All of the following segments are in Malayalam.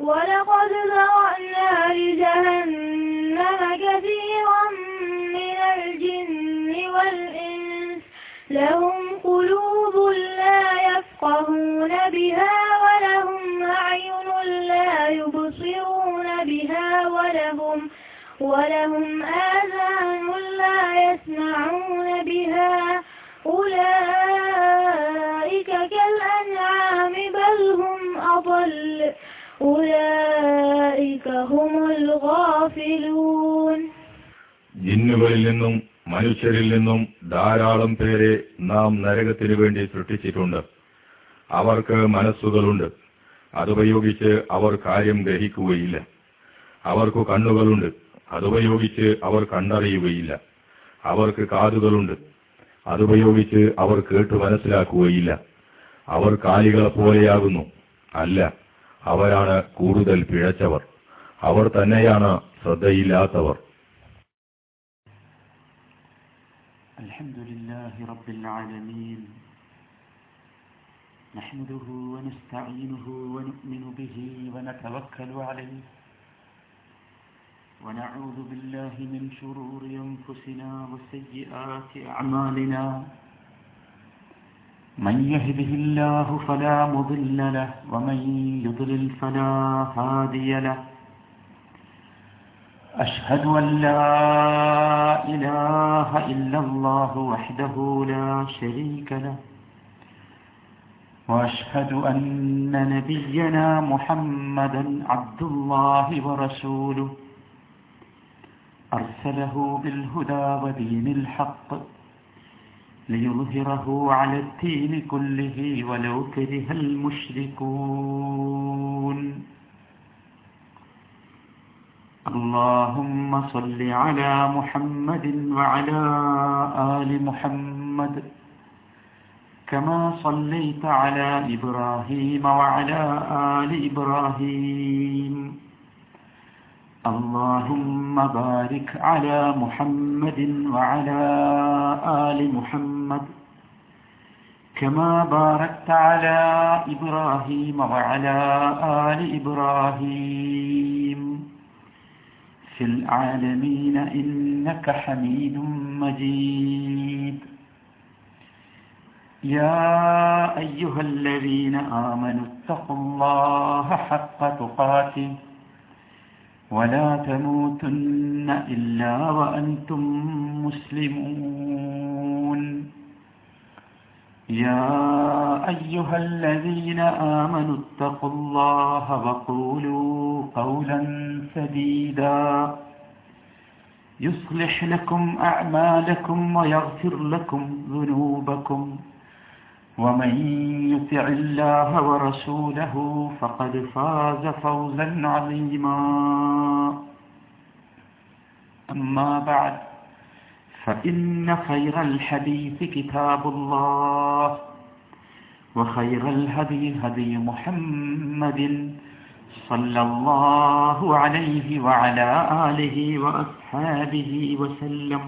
ولقد ذرأنا لجهنم كثيرا من الجن والإنس. لهم قلوب لا يفقهون بها ولهم أعين لا يبصرون بها ولهم ولهم آذان لا يسمعون بها. أولئك كالأنعام ജിന്നുകളിൽ നിന്നും മനുഷ്യരിൽ നിന്നും ധാരാളം പേരെ നാം നരകത്തിനു വേണ്ടി സൃഷ്ടിച്ചിട്ടുണ്ട്. അവർക്ക് മനസ്സുകളുണ്ട്. അതുപയോഗിച്ച് അവർ കാര്യം ഗ്രഹിക്കുകയില്ല. അവർക്ക് കണ്ണുകളുണ്ട്. അതുപയോഗിച്ച് അവർ കണ്ടറിയുകയില്ല. അവർക്ക് കാതുകളുണ്ട്. അതുപയോഗിച്ച് അവർ കേട്ടു മനസ്സിലാക്കുകയില്ല. അവർ കാലികളെ പോലെയാകുന്നു. അല്ല അവരാണ് കൂടുതൽ പിഴച്ചവർ അവർ തന്നെയാണ് ശ്രദ്ധയില്ലാത്തവർ الحمد لله رب العالمين نحمده ونستعينه ونؤمن به ونتوكل عليه ونعوذ بالله من شرور أنفسنا وسيئات أعمالنا من يهده الله فلا مضل له ومن يضلل فلا هادي له. أشهد أن لا إله إلا الله وحده لا شريك له وأشهد أن نبينا محمدا عبد الله ورسوله. أرسله بالهدى ودين الحق. ليظهره على الدين كله ولو كره المشركون. اللهم صل على محمد وعلى آل محمد كما صليت على إبراهيم وعلى آل إبراهيم. اللهم بارك على محمد وعلى آل محمد كما باركت على إبراهيم وعلى آل إبراهيم في العالمين إنك حميد مجيد. يا أيها الذين آمنوا اتقوا الله حق تقاته ولا تموتن إلا وأنتم مسلمون. يا أيها الذين آمنوا اتقوا الله وقولوا قولا سديدا. يصلح لكم أعمالكم ويغفر لكم ذنوبكم. ومن يطع الله ورسوله فقد فاز فوزا عظيما. أما بعد فإن خير الحديث كتاب الله وخير الهدي هدي محمد صلى الله عليه وعلى آله وأصحابه وسلم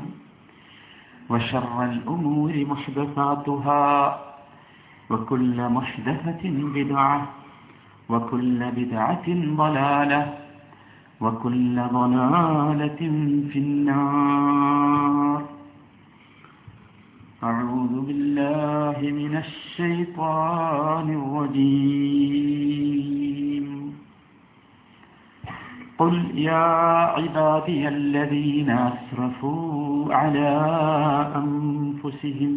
وشر الأمور محدثاتها. وكل محدثة بدعة وكل بدعة ضلالة وكل ضلالة في النار. أعوذ بالله من الشيطان الرجيم. قل يا عبادي الذين أسرفوا على أنفسهم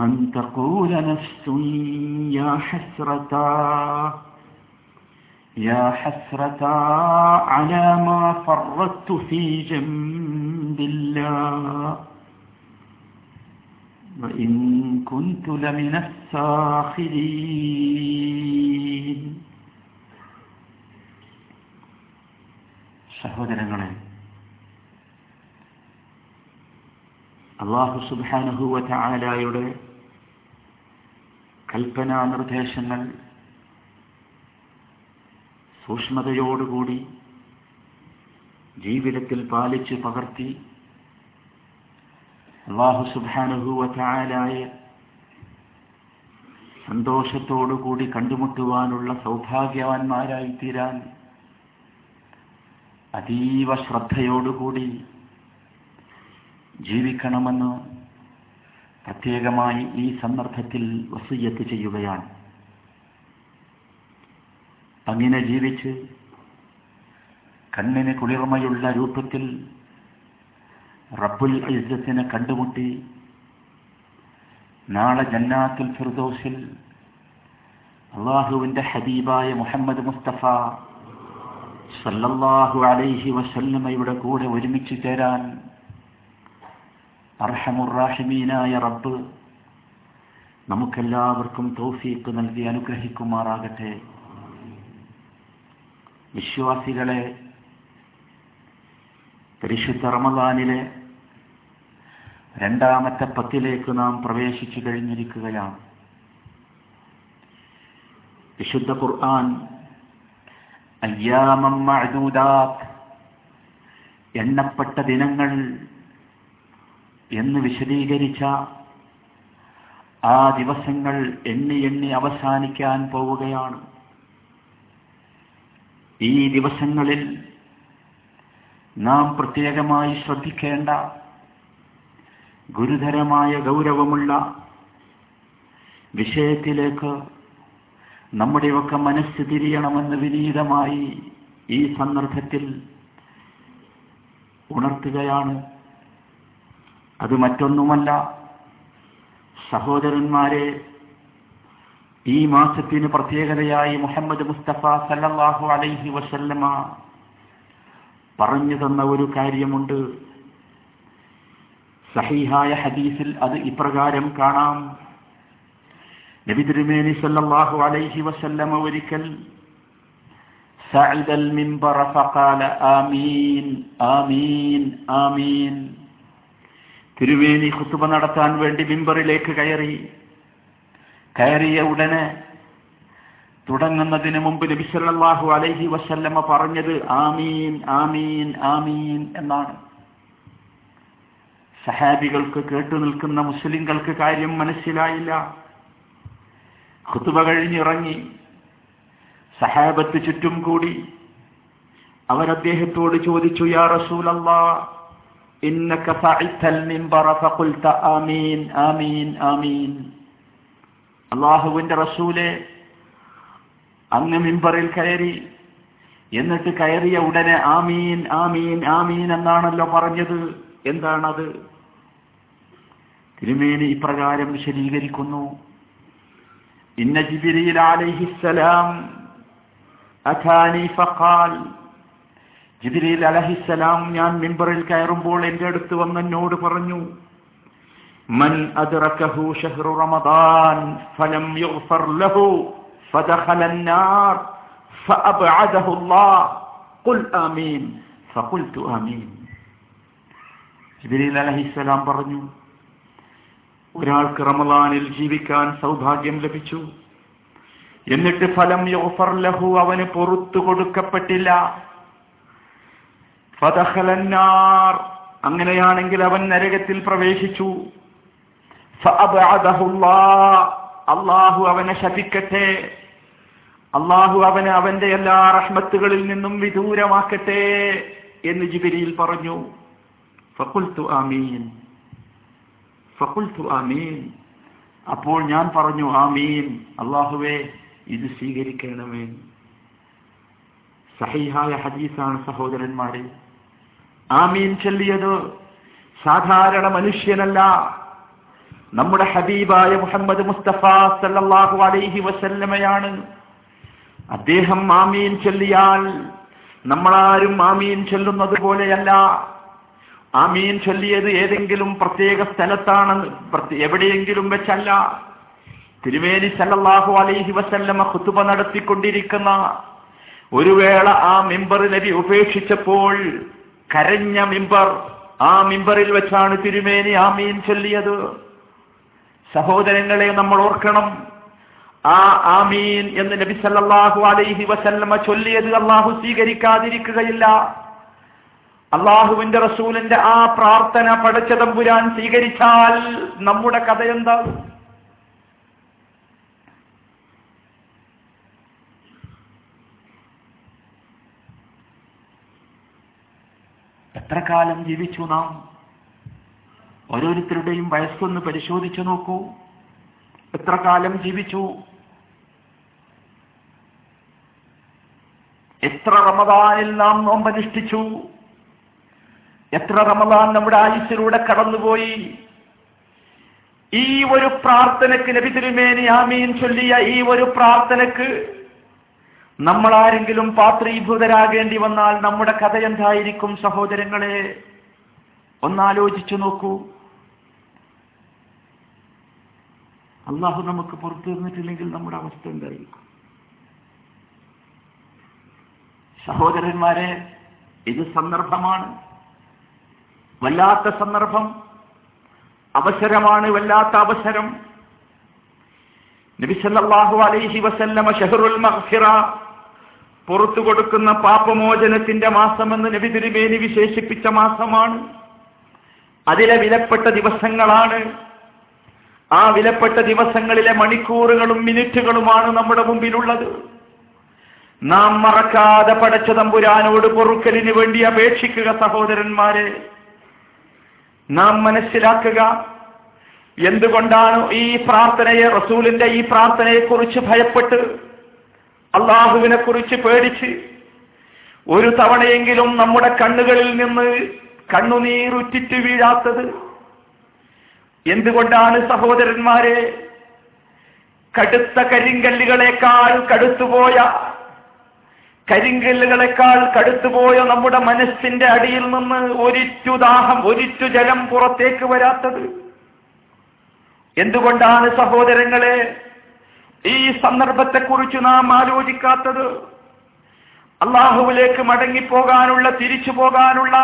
أن تقول نفس يا حسرتا يا حسرتا على ما فرطت في جنب الله وإن كنت لمن الساخرين സഹോദരങ്ങളെ അള്ളാഹു സുബാനുഹുവ ആലായുടെ കൽപ്പനാ നിർദ്ദേശങ്ങൾ സൂക്ഷ്മതയോടുകൂടി ജീവിതത്തിൽ പാലിച്ച് പകർത്തി അള്ളാഹു സുബാനുഭൂവത്തായാലായ സന്തോഷത്തോടുകൂടി കണ്ടുമുട്ടുവാനുള്ള സൗഭാഗ്യവാന്മാരായി തീരാൻ അതീവ ശ്രദ്ധയോടുകൂടി ജീവിക്കണമെന്ന് പ്രത്യേകമായി ഈ സന്ദർഭത്തിൽ വസൂയത്ത് ചെയ്യുകയാണ്. അങ്ങനെ ജീവിച്ച് കണ്ണിന് കുളിർമയുള്ള രൂപത്തിൽ റബ്ബുൽ ഇസ്സത്തിനെ കണ്ടുമുട്ടി നാളെ ജന്നാത്തുൽ ഫിർദോസിൽ അള്ളാഹുവിന്റെ ഹബീബായ മുഹമ്മദ് മുസ്തഫ സല്ലല്ലാഹു അലൈഹി വസല്ലമയുടെ കൂടെ ഒരുമിച്ച് ചേരാൻ അർഹമുറാഹിമീനായ റബ്ബ്. നമുക്കെല്ലാവർക്കും തൗഫീക്ക് നൽകി അനുഗ്രഹിക്കുമാറാകട്ടെ. വിശ്വാസികളെ പരിശുദ്ധ റമദാനിലെ രണ്ടാമത്തെ പത്തിലേക്ക് നാം പ്രവേശിച്ചു കഴിഞ്ഞിരിക്കുകയാണ്. വിശുദ്ധ ഖുർആൻ അയ്യാമം എണ്ണപ്പെട്ട ദിനങ്ങൾ എന്ന് വിശദീകരിച്ച ആ ദിവസങ്ങൾ എണ്ണി എണ്ണി അവസാനിക്കാൻ പോവുകയാണ്. ഈ ദിവസങ്ങളിൽ നാം പ്രത്യേകമായി ശ്രദ്ധിക്കേണ്ട ഗുരുതരമായ ഗൗരവമുള്ള വിഷയത്തിലേക്ക് നമ്മുടെയൊക്കെ മനസ്സ് തിരിയണമെന്ന് വിനീതമായി ഈ സന്ദർഭത്തിൽ ഉണർത്തുകയാണ്. അത് മറ്റൊന്നുമല്ല. സഹോദരന്മാരെ ഈ മാസത്തിന് പ്രത്യേകതയായി മുഹമ്മദ് മുസ്തഫ സല്ലാഹു അലൈഹി വസല്ലമ പറഞ്ഞു തന്ന ഒരു കാര്യമുണ്ട്. സഹീഹായ ഹദീസിൽ അത് ഇപ്രകാരം കാണാം. നബി തിരുമേനി സല്ലാഹു അലൈഹി വസല്ലമ ഒരിക്കൽ സഅദൽ മിംബറ ഫഖാല ആമീൻ ആമീൻ ആമീൻ. തിരുവേനി കുത്തുമ നടത്താൻ വേണ്ടി മിമ്പറിലേക്ക് കയറി. കയറിയ ഉടനെ തുടങ്ങുന്നതിന് മുമ്പ് നബി സല്ലല്ലാഹു അലൈഹി വസല്ലമ്മ പറഞ്ഞത് ആമീൻ ആമീൻ ആമീൻ എന്നാണ്. സഹാബികൾക്ക് കേട്ടു നിൽക്കുന്ന മുസ്ലിങ്ങൾക്ക് കാര്യം മനസ്സിലായില്ല. ഖുതുബ കഴിഞ്ഞിറങ്ങി സഹാബത്ത് ചുറ്റും കൂടി അവരദ്ദേഹത്തോട് ചോദിച്ചു യാ റസൂലല്ലാ ഇന്നക ഫഅൽതൽ മിൻബറ ഫഖുൽത آمين آمين ആമീൻ അള്ളാഹുവിന്റെ റസൂലെ അങ്ങ് മിമ്പറിൽ കയറി എന്നിട്ട് കയറിയ ഉടനെ ആമീൻ ആമീൻ ആമീൻ എന്നാണല്ലോ പറഞ്ഞത്. എന്താണത്? തിരുമേനി ഇപ്രകാരം വിശദീകരിക്കുന്നു. ഇന്ന ജിബിരിയിൽ അലൈഹിസ്സലാം അഥാനി ഫഖാൽ ജിബിരിൽ അലഹിസ്സലാം ഞാൻ മിമ്പറിൽ കയറുമ്പോൾ എന്റെ അടുത്ത് വന്ന് എന്നോട് പറഞ്ഞു من أدركه شهر رمضان فلم يغفر له فدخل النار فأبعده الله قل آمين فقلت آمين ജിബിരിൽ അലഹിസ്സലാം പറഞ്ഞു ഒരാൾക്ക് റമദാനിൽ ജീവിക്കാൻ സൗഭാഗ്യം ലഭിച്ചു എന്നിട്ട് ഫലം യോഫർ ലഹു അവന് പൊറത്തു കൊടുക്കപ്പെട്ടില്ല ഫതഹലന്നാർ അങ്ങനെയാണെങ്കിൽ അവൻ നരകത്തിൽ പ്രവേശിച്ചു. അള്ളാഹു അവനെ ശപിക്കട്ടെ. അള്ളാഹു അവനെ അവന്റെ എല്ലാ റഹ്മത്തുകളിൽ നിന്നും വിദൂരമാക്കട്ടെ എന്ന് ജിബിരിയിൽ പറഞ്ഞു. ഫക്കുൽത്തു ആമീൻ. ഫക്കുൽത്തു ആമീൻ. അപ്പോൾ ഞാൻ പറഞ്ഞു ആമീൻ. അള്ളാഹുവേ ഇത് സ്വീകരിക്കണമേ. സഹിഹായ ഹദീസാണ് സഹോദരന്മാരെ. ആമീൻ ചൊല്ലിയത് സാധാരണ മനുഷ്യനല്ല. നമ്മുടെ ഹബീബായ മുഹമ്മദ് മുസ്തഫ സല്ലാഹു അലൈഹി വസല്ലമയാണ്. അദ്ദേഹം ആമീൻ ചൊല്ലിയാൽ നമ്മളാരും ആമീൻ ചൊല്ലുന്നത് പോലെയല്ല. ആമീൻ ചൊല്ലിയത് ഏതെങ്കിലും പ്രത്യേക സ്ഥലത്താണ് എവിടെയെങ്കിലും വെച്ചല്ല. തിരുവേലി സല്ലാഹു അലൈഹി വസല്ലമ ഖുതുബ നടത്തിക്കൊണ്ടിരിക്കുന്ന ഒരു വേള ആ മിമ്പർ നബി ഉപേക്ഷിച്ചപ്പോൾ കരഞ്ഞ മിമ്പർ ആ മിമ്പറിൽ വെച്ചാണ് തിരുമേനി ആമീൻ ചൊല്ലിയത്. സഹോദരങ്ങളെ നമ്മൾ ഓർക്കണം. ആ ആമീൻ എന്ന് നബി സല്ലാഹു അലൈഹി വസല്ലമ ചൊല്ലിയത് അള്ളാഹു സ്വീകരിക്കാതിരിക്കുകയില്ല. അള്ളാഹുവിന്റെ റസൂലിന്റെ ആ പ്രാർത്ഥന പടച്ചതമ്പുരാൻ സ്വീകരിച്ചാൽ നമ്മുടെ കഥ എന്താകും എത്ര കാലം ജീവിച്ചു നാം? ഓരോരുത്തരുടെയും വയസ്സൊന്ന് പരിശോധിച്ചു നോക്കൂ. എത്ര കാലം ജീവിച്ചു? എത്ര റമദാനിൽ നാം നോമ്പനുഷ്ഠിച്ചു എത്ര റമദാൻ നമ്മുടെ ആയുസ്സിലൂടെ കടന്നുപോയി? ഈ ഒരു പ്രാർത്ഥനക്ക് നബി തിരുമേനി ആമീൻ ചൊല്ലിയ ഈ ഒരു പ്രാർത്ഥനക്ക് നമ്മൾ ആരെങ്കിലും പാത്രീഭൂതരാകേണ്ടി വന്നാൽ നമ്മുടെ കഥ എന്തായിരിക്കും സഹോദരങ്ങളെ? ഒന്നാലോചിച്ചു നോക്കൂ. അള്ളാഹു നമുക്ക് പുറത്തു തന്നിട്ടില്ലെങ്കിൽ നമ്മുടെ അവസ്ഥ എന്തായിരിക്കും? സഹോദരന്മാരെ ഇത് സന്ദർഭമാണ്. വല്ലാത്ത സന്ദർഭം. അവസരമാണ് വല്ലാത്ത അവസരം. നബിസല്ലാഹു അലൈഹി വസല്ലമ ഷെഹറുൽ മഗ്ഫിറ പുറത്തു കൊടുക്കുന്ന പാപമോചനത്തിന്റെ മാസമെന്ന് നബി തിരുമേനി വിശേഷിപ്പിച്ച മാസമാണ്. അതിലെ വിലപ്പെട്ട ദിവസങ്ങളാണ്. ആ വിലപ്പെട്ട ദിവസങ്ങളിലെ മണിക്കൂറുകളും മിനിറ്റുകളുമാണ് നമ്മുടെ മുമ്പിലുള്ളത്. നാം മറക്കാതെ പടച്ച തമ്പുരാനോട് പൊറുക്കലിന് വേണ്ടി അപേക്ഷിക്കുക സഹോദരന്മാരെ. നാം മനസ്സിലാക്കുക എന്തുകൊണ്ടാണ് ഈ പ്രാർത്ഥനയെ റസൂലിന്റെ ഈ പ്രാർത്ഥനയെക്കുറിച്ച് ഭയപ്പെട്ട് അള്ളാഹുവിനെ കുറിച്ച് പേടിച്ച് ഒരു തവണയെങ്കിലും നമ്മുടെ കണ്ണുകളിൽ നിന്ന് കണ്ണുനീരുറ്റിറ്റ് വീഴാത്തത് എന്തുകൊണ്ടാണ് സഹോദരന്മാരെ കടുത്ത കരിങ്കല്ലുകളെക്കാൾ കടുത്തുപോയ കരിങ്കല്ലുകളെക്കാൾ കടുത്തുപോയ നമ്മുടെ മനസ്സിന്റെ അടിയിൽ നിന്ന് ഒരിറ്റു ദാഹം ഒരിറ്റു ജലം പുറത്തേക്ക് വരാത്തത്? എന്തുകൊണ്ടാണ് സഹോദരങ്ങളെ ഈ സന്ദർഭത്തെക്കുറിച്ച് നാം ആലോചിക്കാത്തത് അള്ളാഹുവിലേക്ക് മടങ്ങിപ്പോകാനുള്ള തിരിച്ചു പോകാനുള്ള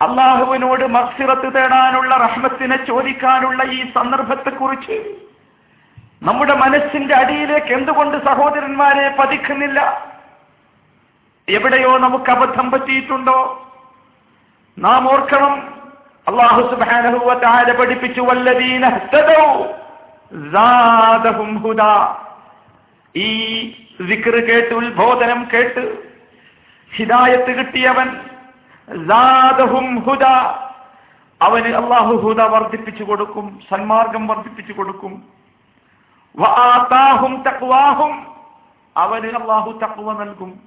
അള്ളാഹുവിനോട് മത്സിറത്ത് തേടാനുള്ള റഹ്മത്തിനെ ചോദിക്കാനുള്ള ഈ സന്ദർഭത്തെക്കുറിച്ച് നമ്മുടെ മനസ്സിന്റെ അടിയിലേക്ക് എന്തുകൊണ്ട് സഹോദരന്മാരെ പതിക്കുന്നില്ല? എവിടെയോ നമുക്ക് അബദ്ധം പറ്റിയിട്ടുണ്ടോ? നാം ഓർക്കണം അള്ളാഹു സുബാനഹുവ താര പഠിപ്പിച്ചു വല്ലതീനോ ഈ സിക്ർ കേട്ട് ഉത്ബോധനം കേട്ട് ഹിദായത്ത് കിട്ടിയവൻ ഹുദ. അവന് അള്ളാഹു ഹുദ വർദ്ധിപ്പിച്ചു കൊടുക്കും സന്മാർഗം വർദ്ധിപ്പിച്ചു കൊടുക്കും. തഖ്വാഹും. അവന് അള്ളാഹു തക്വ നൽകും.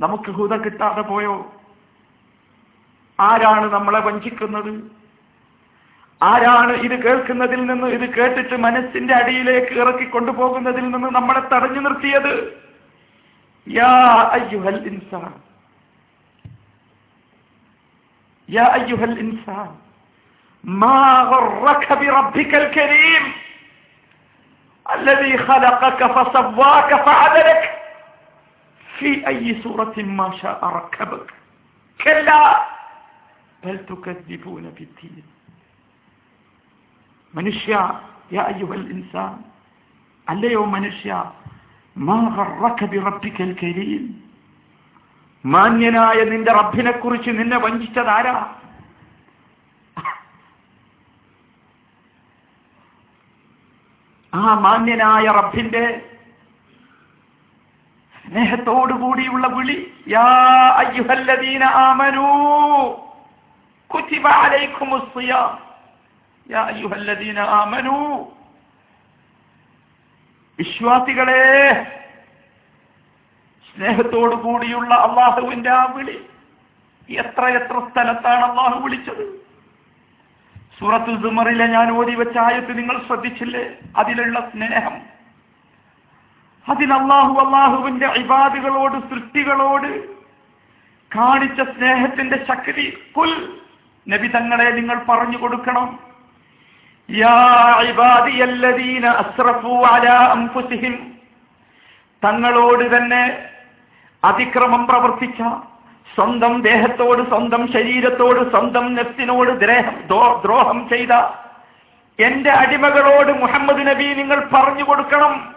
നമുക്ക് ഹുദ കിട്ടാതെ പോയോ? ആരാണ് നമ്മളെ വഞ്ചിക്കുന്നത്? ആരാണ് ഇത് കേൾക്കുന്നതിൽ നിന്ന് ഇത് കേട്ടിട്ട് മനസ്സിന്റെ അടിയിലേക്ക് ഇറക്കി കൊണ്ടുപോകുന്നതിൽ നിന്ന് നമ്മളെ തടഞ്ഞു നിർത്തിയത് യാ അയ്യുഹൽ ഇൻസാൻ യാ അയ്യുഹൽ ഇൻസാൻ മാ غرك بربك الكريم الذي خلقك فسواك فعدلك في أي سورة ما شاء ركبك كلا بل تكذبون بالدين മനുഷ്യ യാ അയ്യുഹൽ ഇൻസാൻ അല്ലയോ മനുഷ്യ മാ ഗറക ബിറബ്ബിക്കൽ കരീം മാന്യനായ നിന്റെ റബ്ബിനെ കുറിച്ച് നിന്നെ വഞ്ചിച്ചതാരാ ആ മാന്യനായ റബ്ബിന്റെ സ്നേഹത്തോടുകൂടിയുള്ള വിളി യാ അയ്യുഹല്ലദീന ആമനൂ കുതിബ അലൈക്കുമുസ് സിയാം യാ അയ്യുഹല്ലദീന امنوا വിശ്വാസികളെ സ്നേഹത്തോടു കൂടിയുള്ള അള്ളാഹുവിന്റെ ആ വിളി. എത്ര എത്ര സ്ഥലത്താണ് അള്ളാഹു വിളിച്ചത്? സൂറത്തു സുമറിലെ ഞാൻ ഓടി വെച്ച ആയത്ത് നിങ്ങൾ ശ്രദ്ധിച്ചില്ലേ? അതിലുള്ള സ്നേഹം. അതിൽ അള്ളാഹു അള്ളാഹുവിന്റെ ഇബാദുകളോട് സൃഷ്ടികളോട് കാണിച്ച സ്നേഹത്തിന്റെ ശക്തി. കുൽ നബി തങ്ങളെ നിങ്ങൾ പറഞ്ഞു കൊടുക്കണം യാ ഇബാദിയല്ലദീന അസ്റഫു അലാ അൻഫുസിഹിം തങ്ങളോട് തന്നെ അതിക്രമം പ്രവർത്തിച്ച സ്വന്തം ദേഹത്തോട് സ്വന്തം ശരീരത്തോട് സ്വന്തം ദ്രേഹം ദ്രോഹം ചെയ്ത എന്റെ അടിമകളോട് മുഹമ്മദ് നബി നിങ്ങൾ പറഞ്ഞു കൊടുക്കണം.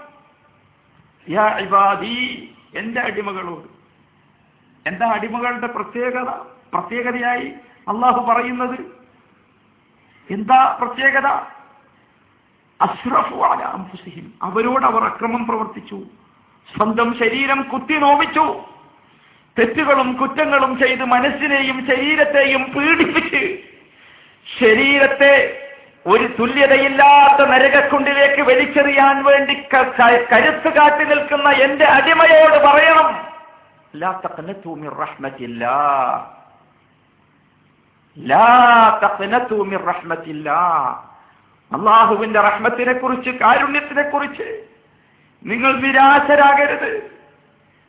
യാ ഇബാദി എന്റെ അടിമകളോട്. എന്താ അടിമകളുടെ പ്രത്യേകത? പ്രത്യേകതയായി അള്ളാഹു പറയുന്നത് എന്താ പ്രത്യേകത? അഷ്റഫു അല അവരോട് അവർ അക്രമം പ്രവർത്തിച്ചു. സ്വന്തം ശരീരം കുത്തി നോവിച്ചു. തെറ്റുകളും കുറ്റങ്ങളും ചെയ്ത് മനസ്സിനെയും ശരീരത്തെയും പീഡിപ്പിച്ച് ശരീരത്തെ ഒരു തുല്യതയില്ലാത്ത നരകക്കുണ്ടിലേക്ക് വലിച്ചെറിയാൻ വേണ്ടി കരുത്ത് കാട്ടി നിൽക്കുന്ന എന്റെ അടിമയോട് പറയണം. അള്ളാഹുവിന്റെ റഹ്മത്തിനെ കുറിച്ച് കാരുണ്യത്തിനെ കുറിച്ച് നിങ്ങൾ നിരാശരാകരുത്.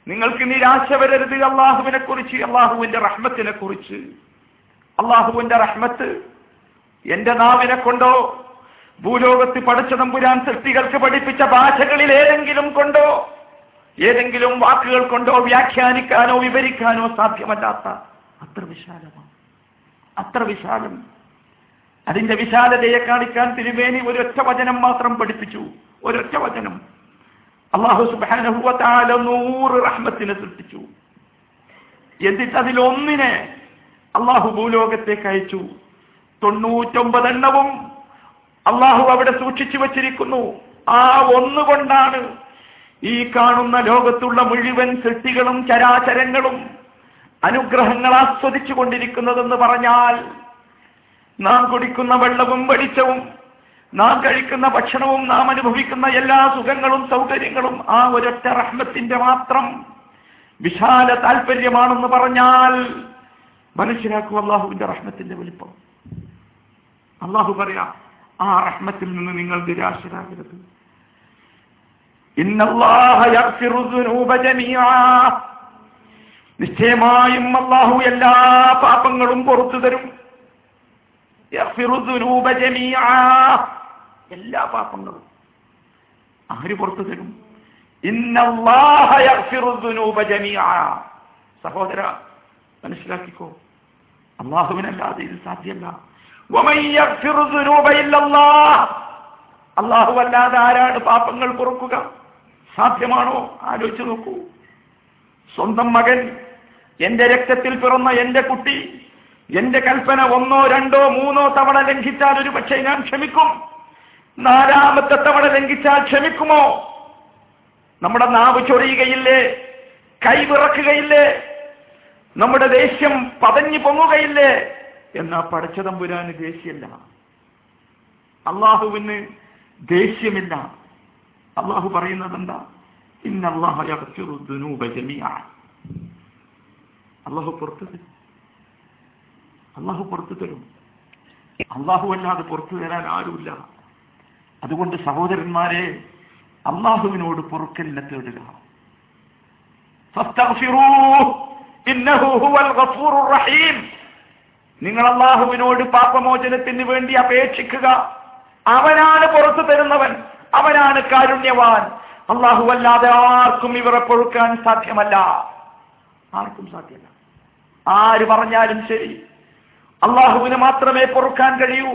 നിങ്ങൾക്ക് നിരാശ വരരുത് അള്ളാഹുവിനെ കുറിച്ച് അള്ളാഹുവിന്റെ റഹ്മത്തിനെ കുറിച്ച് അള്ളാഹുവിന്റെ റഹ്മത്ത് എന്റെ നാവിനെ കൊണ്ടോ ഭൂലോകത്ത് പഠിച്ച തമ്പുരാൻ സൃഷ്ടികൾക്ക് പഠിപ്പിച്ച ഭാഷകളിൽ ഏതെങ്കിലും കൊണ്ടോ ഏതെങ്കിലും വാക്കുകൾ കൊണ്ടോ വ്യാഖ്യാനിക്കാനോ വിവരിക്കാനോ സാധ്യമല്ലാത്ത അത്ര വിശാലമാണ്. അത്ര വിശാലം. അതിന്റെ വിശാലതയെ കാണിക്കാൻ തിരുവേനി ഒരൊറ്റ വചനം മാത്രം പഠിപ്പിച്ചു. ഒരൊറ്റ വചനം. അള്ളാഹു സുബാനഹുവത്താല നൂറ് റഹ്മത്തിനെ സൃഷ്ടിച്ചു. എന്നിട്ട് അതിലൊന്നിനെ അള്ളാഹു ഭൂലോകത്തേക്ക് അയച്ചു. തൊണ്ണൂറ്റൊമ്പതെണ്ണവും അള്ളാഹു അവിടെ സൂക്ഷിച്ചു വച്ചിരിക്കുന്നു. ആ ഒന്നുകൊണ്ടാണ് ഈ കാണുന്ന ലോകത്തുള്ള മുഴുവൻ സൃഷ്ടികളും ചരാചരങ്ങളും അനുഗ്രഹങ്ങൾ ആസ്വദിച്ചു കൊണ്ടിരിക്കുന്നതെന്ന് പറഞ്ഞാൽ നാം കുടിക്കുന്ന വെള്ളവും വെളിച്ചവും നാം കഴിക്കുന്ന ഭക്ഷണവും നാം അനുഭവിക്കുന്ന എല്ലാ സുഖങ്ങളും സൗകര്യങ്ങളും ആ ഒരൊറ്റ റഹ്മത്തിന്റെ മാത്രം വിശാല താല്പര്യമാണെന്ന് പറഞ്ഞാൽ മനസ്സിലാക്കും അള്ളാഹുവിന്റെ റഹ്മത്തിന്റെ വലിപ്പം. അള്ളാഹു പറയാ ആ റഹ്മത്തിൽ നിന്ന് നിങ്ങൾ നിരാശരാകരുത്. ഇന്നല്ലാഹ നിശ്ചയമായും അള്ളാഹു എല്ലാ പാപങ്ങളും പുറത്തു തരും. എല്ലാ പാപങ്ങളും ആര് പുറത്തു തരും? സഹോദര മനസ്സിലാക്കിക്കോ. അള്ളാഹുവിനല്ലാതെ ഇത് സാധ്യമല്ല. അള്ളാഹു അല്ലാതെ ആരാണ് പാപങ്ങൾ കുറക്കുക സാധ്യമാണോ? ആലോചിച്ചു നോക്കൂ. സ്വന്തം മകൻ എന്റെ രക്തത്തിൽ പിറന്ന എന്റെ കുട്ടി എന്റെ കൽപ്പന ഒന്നോ രണ്ടോ മൂന്നോ തവണ ലംഘിച്ചാൽ ഒരു പക്ഷേ ഞാൻ ക്ഷമിക്കും. നാലാമത്തെ തവണ ലംഘിച്ചാൽ ക്ഷമിക്കുമോ? നമ്മുടെ നാവ് ചൊറിയുകയില്ലേ? കൈ വിറക്കുകയില്ലേ? നമ്മുടെ ദേഷ്യം പതഞ്ഞു പൊങ്ങുകയില്ലേ? എന്നാ പടച്ചതമ്പുരാന് ദേഷ്യമില്ല. അള്ളാഹുവിന് ദേഷ്യമില്ല. അള്ളാഹു പറയുന്നത് എന്താ അള്ളാഹു പുറത്തു തരും. അള്ളാഹു പുറത്തു തരും. അള്ളാഹു അല്ലാതെ പുറത്തു തരാൻ ആരുമില്ല. അതുകൊണ്ട് സഹോദരന്മാരെ അള്ളാഹുവിനോട് പൊറുക്കലിനെ തേടുക. നിങ്ങൾ അള്ളാഹുവിനോട് പാപമോചനത്തിന് വേണ്ടി അപേക്ഷിക്കുക. അവനാണ് പുറത്തു തരുന്നവൻ. അവനാണ് കാരുണ്യവാൻ. അള്ളാഹു അല്ലാതെ ആർക്കും ഇവരെ പൊഴുക്കാൻ സാധ്യമല്ല. ആർക്കും സാധ്യമല്ല. ആര് പറഞ്ഞാലും ശരി. അള്ളാഹുവിന് മാത്രമേ പൊറുക്കാൻ കഴിയൂ.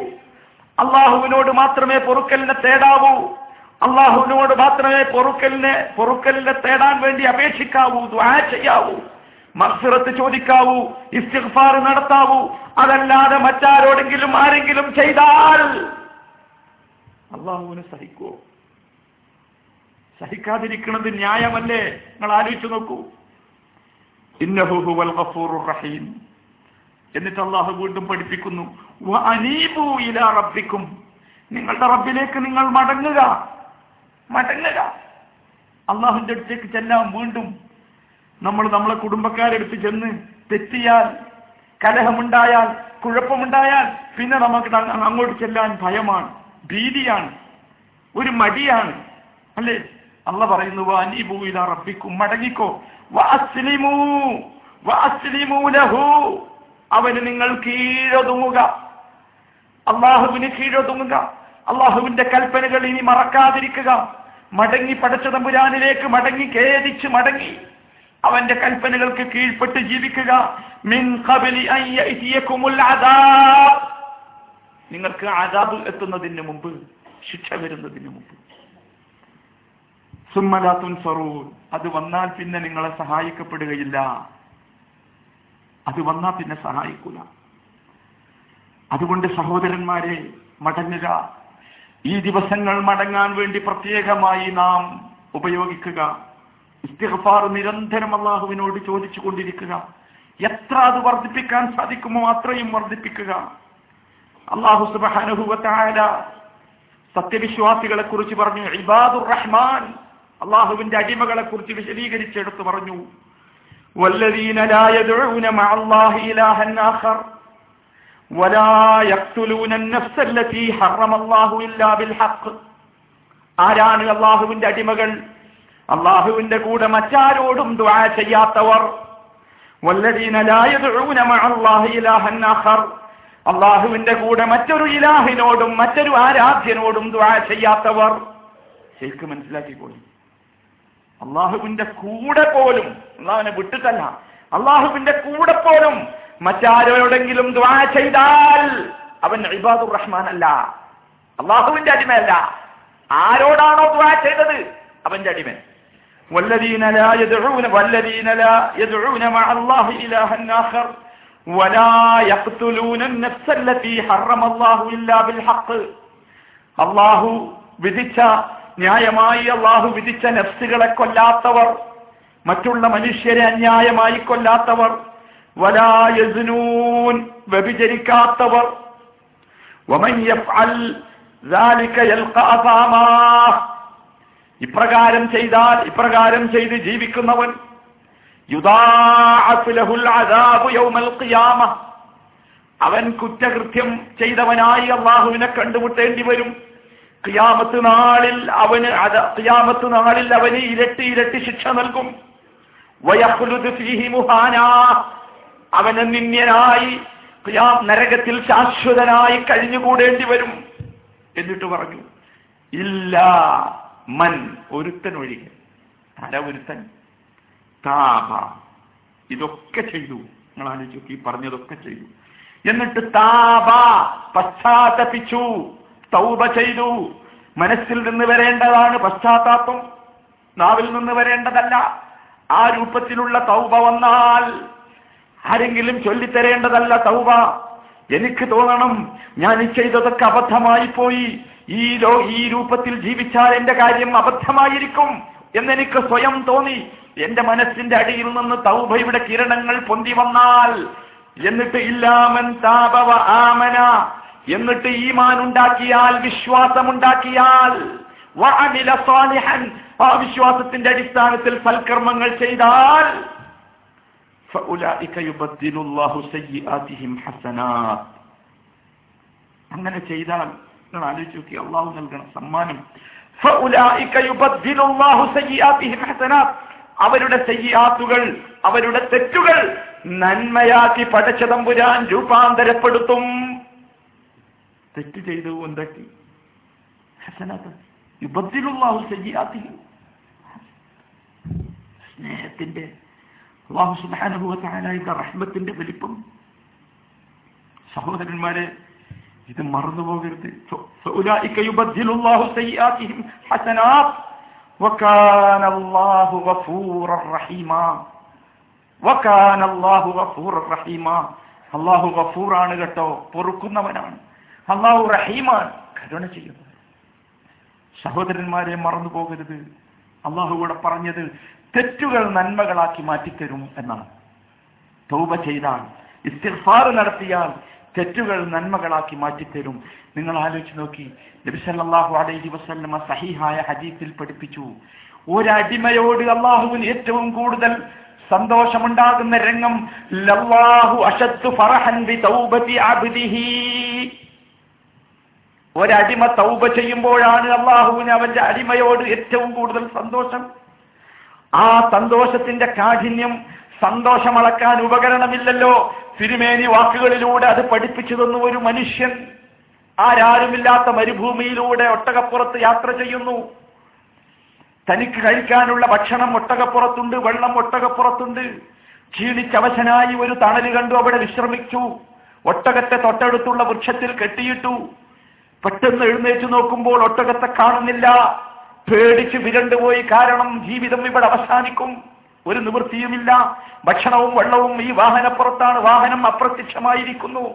അള്ളാഹുവിനോട് മാത്രമേ പൊറുക്കലിനെ തേടാവൂ. അള്ളാഹുവിനോട് മാത്രമേ പൊറുക്കലിനെ പൊറുക്കലിനെ തേടാൻ വേണ്ടി അപേക്ഷിക്കാവൂ ദ്വാ ചെയ്യാവൂ മത്സരത്ത് ചോദിക്കാവൂ ഇസ്തിഫാർ നടത്താവൂ. അതല്ലാതെ മറ്റാരോടെങ്കിലും ആരെങ്കിലും ചെയ്താൽ അള്ളാഹുവിന് സഹിക്കോ. സഹിക്കാതിരിക്കുന്നത് ന്യായമല്ലേ? നിങ്ങൾ ആലോചിച്ചു നോക്കൂ. റഹീം. എന്നിട്ട് അള്ളാഹു വീണ്ടും പഠിപ്പിക്കുന്നു "വ അനീബൂ ഇലാ റബ്ബിക്കും. നിങ്ങളുടെ റബ്ബിലേക്ക് നിങ്ങൾ മടങ്ങുക മടങ്ങുക. അള്ളാഹുവിന്റെ അടുത്തേക്ക് ചെല്ലാം വീണ്ടും നമ്മൾ നമ്മളെ കുടുംബക്കാരെടുത്ത് ചെന്ന് തെറ്റിയാൽ കലഹമുണ്ടായാൽ കുഴപ്പമുണ്ടായാൽ പിന്നെ നമുക്ക് അങ്ങോട്ട് ചെല്ലാൻ ഭയമാണ് ഭീതിയാണ് ഒരു മടിയാണ് അല്ലേ? അല്ല പറയുന്നു വാനീബൂല റബ്ബിക്കും മടങ്ങിക്കോ. അവന് നിങ്ങൾ കീഴൊതുങ്ങുക. അള്ളാഹുവിന് കീഴൊതുങ്ങുക. അള്ളാഹുവിന്റെ കൽപ്പനകൾ ഇനി മറക്കാതിരിക്കുക. മടങ്ങി പടച്ച തമ്പുരാനിലേക്ക് മടങ്ങി ഖേദിച്ച് മടങ്ങി. അവന്റെ കൽപ്പനകൾക്ക് കീഴ്പ്പെട്ട് ജീവിക്കുക. നിങ്ങൾക്ക് ആദാബ് എത്തുന്നതിന് മുമ്പ് ശിക്ഷ വരുന്നതിന് മുമ്പ്. സുമ്മലാത്തുൻ സറൂൻ അത് വന്നാൽ പിന്നെ നിങ്ങളെ സഹായിക്കപ്പെടുകയില്ല. അത് വന്നാൽ പിന്നെ സഹായിക്കൂല. അതുകൊണ്ട് സഹോദരന്മാരെ മടങ്ങുക. ഈ ദിവസങ്ങൾ മടങ്ങാൻ വേണ്ടി പ്രത്യേകമായി നാം ഉപയോഗിക്കുക. ഇസ്തിഹഫാർ നിരന്തരം അള്ളാഹുവിനോട് ചോദിച്ചു കൊണ്ടിരിക്കുക എത്ര അത് വർദ്ധിപ്പിക്കാൻ സാധിക്കുമോ അത്രയും വർദ്ധിപ്പിക്കുക. അള്ളാഹു സുബാനുഭവത്തായ സത്യവിശ്വാസികളെ കുറിച്ച് പറഞ്ഞു ഇബാദുർ റഹ്മാൻ അള്ളാഹുവിന്റെ അടിമകളെ കുറിച്ച് വിശദീകരിച്ചെടുത്തു പറഞ്ഞു. ആരാണ് അള്ളാഹുവിന്റെ അടിമകൾ? അള്ളാഹുവിന്റെ കൂടെ മറ്റാരോടും ദ്വാ ചെയ്യാത്തവർ. അള്ളാഹുവിന്റെ കൂടെ മറ്റൊരു ഇലാഹിനോടും മറ്റൊരു ആരാധ്യനോടും ദ്വാ ചെയ്യാത്തവർ. ശരിക്കും മനസ്സിലാക്കിക്കോളൂ. അള്ളാഹുവിന്റെ കൂടെ പോലും അള്ളാഹുവിനെ വിട്ടിട്ടല്ല അള്ളാഹുവിന്റെ കൂടെ പോലും മറ്റാരോടെങ്കിലും ദ്വാ ചെയ്താൽ അവൻ ഇബാദുർ റഹ്മാൻ അല്ല അള്ളാഹുവിന്റെ അടിമയല്ല ആരോടാണോ ദ്വാ ചെയ്തത് അവന്റെ അടിമൻ والذين لا يدعون والذين لا يدعون مع الله إلها آخر ولا يقتلون النفس التي حرم الله إلا بالحق അള്ളാഹു വിധിച്ച ന്യായമായി അള്ളാഹു വിധിച്ച നഫ്സുകളെ കൊല്ലാത്തവർ മറ്റുള്ള മനുഷ്യരെ അന്യായമായി കൊല്ലാത്തവർ വലായസ്നൂൻ വ്യഭിചരിക്കാത്തവർ. ഇപ്രകാരം ചെയ്താൽ ഇപ്രകാരം ചെയ്ത് ജീവിക്കുന്നവൻ അവൻ കുറ്റകൃത്യം ചെയ്തവനായി അള്ളാഹുവിനെ കണ്ടുമുട്ടേണ്ടി വരും. ഖിയാമത്ത് നാളിൽ അവന് അത ഖിയാമത്ത് നാളിൽ അവന് ഇരട്ടി ഇരട്ടി ശിക്ഷ നൽകും. അവന് നിന്യനായി നരകത്തിൽ ശാശ്വതനായി കഴിഞ്ഞുകൂടേണ്ടി വരും എന്നിട്ട് പറഞ്ഞു ഇല്ല മൻ ഒരുത്തൻ ഒഴികെ തല ഒരുത്തൻ താപ ഇതൊക്കെ ചെയ്തു. നിങ്ങൾ ആലോചിച്ചു ഈ പറഞ്ഞതൊക്കെ ചെയ്തു. എന്നിട്ട് താപ പശ്ചാത്തപിച്ചു. തൗബ ചെയ്തു. മനസ്സിൽ നിന്ന് വരേണ്ടതാണ് പശ്ചാത്താപം. നാവിൽ നിന്ന് വരേണ്ടതല്ല. ആ രൂപത്തിലുള്ള തൗബ വന്നാൽ ആരെങ്കിലും ചൊല്ലിത്തരേണ്ടതല്ല തൗബ. എനിക്ക് തോന്നണം ഞാൻ ചെയ്തതൊക്കെ അബദ്ധമായി പോയി. ഈ ലോ ഈ രൂപത്തിൽ ജീവിച്ചാൽ എന്റെ കാര്യം അബദ്ധമായിരിക്കും എന്നെനിക്ക് സ്വയം തോന്നി. എന്റെ മനസ്സിന്റെ അടിയിൽ നിന്ന് തൗബയുടെ കിരണങ്ങൾ പൊന്തി വന്നാൽ എന്നിട്ട് ഇല്ലാമൻ താപവ ആമന. എന്നിട്ട് ഈമാനുണ്ടാക്കിയാൽ വിശ്വാസമുണ്ടാക്കിയാൽ ആ വിശ്വാസത്തിന്റെ അടിസ്ഥാനത്തിൽ സൽക്കർമ്മങ്ങൾ ചെയ്താൽ അങ്ങനെ ചെയ്താൽ നിങ്ങൾ ആലോചിച്ച് നോക്കി അള്ളാഹു നൽകണം സമ്മാനം അവരുടെ സയ്യാത്തുകൾ അവരുടെ തെറ്റുകൾ നന്മയാക്കി പടച്ചതമ്പുരാൻ രൂപാന്തരപ്പെടുത്തും. തെറ്റ് എന്താക്കി? ഹസനാത്ത. യുബദ്ദിലുള്ളാഹു സയ്യാത്തി സ്നേഹത്തിന്റെ അള്ളാഹു സുബാനുഭവത്തായാലും റഹ്മത്തിന്റെ വലിപ്പം. സഹോദരന്മാരെ ഇത് മറന്നുപോകരുത് അള്ളാഹു ഗഫൂറാണ് കേട്ടോ പൊറുക്കുന്നവനാണ്. അള്ളാഹു റഹീമാൻ കരുണ ചെയ്യുന്നത് സഹോദരന്മാരെ മറന്നു പോകരുത്. അള്ളാഹു കൂടെ പറഞ്ഞത് തെറ്റുകൾ നന്മകളാക്കി മാറ്റിത്തരും എന്നാണ്. തൗബ ചെയ്താൽ ഇസ്തിഗ്ഫാർ നടത്തിയാൽ തെറ്റുകൾ നന്മകളാക്കി മാറ്റിത്തരും. നിങ്ങൾ ആലോചിച്ച് നോക്കി നബിസല്ലാഹു അലൈഹി വസല്ലമ സഹിഹായ ഹദീസിൽ പഠിപ്പിച്ചു ഒരടിമയോട് അള്ളാഹുവിന് ഏറ്റവും കൂടുതൽ സന്തോഷമുണ്ടാകുന്ന രംഗം ലല്ലാഹു അഷത്തു ഫറഹൻ ബി തൗബതി അബ്ദിഹി. ഒരടിമ തൗബ ചെയ്യുമ്പോഴാണ് അള്ളാഹുവിന് അവന്റെ അടിമയോട് ഏറ്റവും കൂടുതൽ സന്തോഷം. ആ സന്തോഷത്തിന്റെ കാഠിന്യം സന്തോഷമളക്കാൻ ഉപകരണമില്ലല്ലോ. തിരുമേനി വാക്കുകളിലൂടെ അത് പഠിപ്പിച്ചു തന്നു ഒരു മനുഷ്യൻ. ആരാരുമില്ലാത്ത മരുഭൂമിയിലൂടെ ഒട്ടകപ്പുറത്ത് യാത്ര ചെയ്യുന്നു. തനിക്ക് കഴിക്കാനുള്ള ഭക്ഷണം ഒട്ടകപ്പുറത്തുണ്ട് വെള്ളം ഒട്ടകപ്പുറത്തുണ്ട്. ക്ഷീണിച്ചവശനായി ഒരു തണൽ കണ്ടു അവിടെ വിശ്രമിച്ചു. ഒട്ടകത്തെ തൊട്ടടുത്തുള്ള വൃക്ഷത്തിൽ കെട്ടിയിട്ടു. പെട്ടെന്ന് എഴുന്നേറ്റ് നോക്കുമ്പോൾ ഒട്ടകത്തെ കാണുന്നില്ല. പേടിച്ച് വിരണ്ടുപോയി കാരണം ജീവിതം ഇവിടെ അവസാനിക്കും. ഒരു നിവൃത്തിയുമില്ല. ഭക്ഷണവും വെള്ളവും ഈ വാഹനപ്പുറത്താണ്. വാഹനം അപ്രത്യക്ഷമായിരിക്കുന്നു.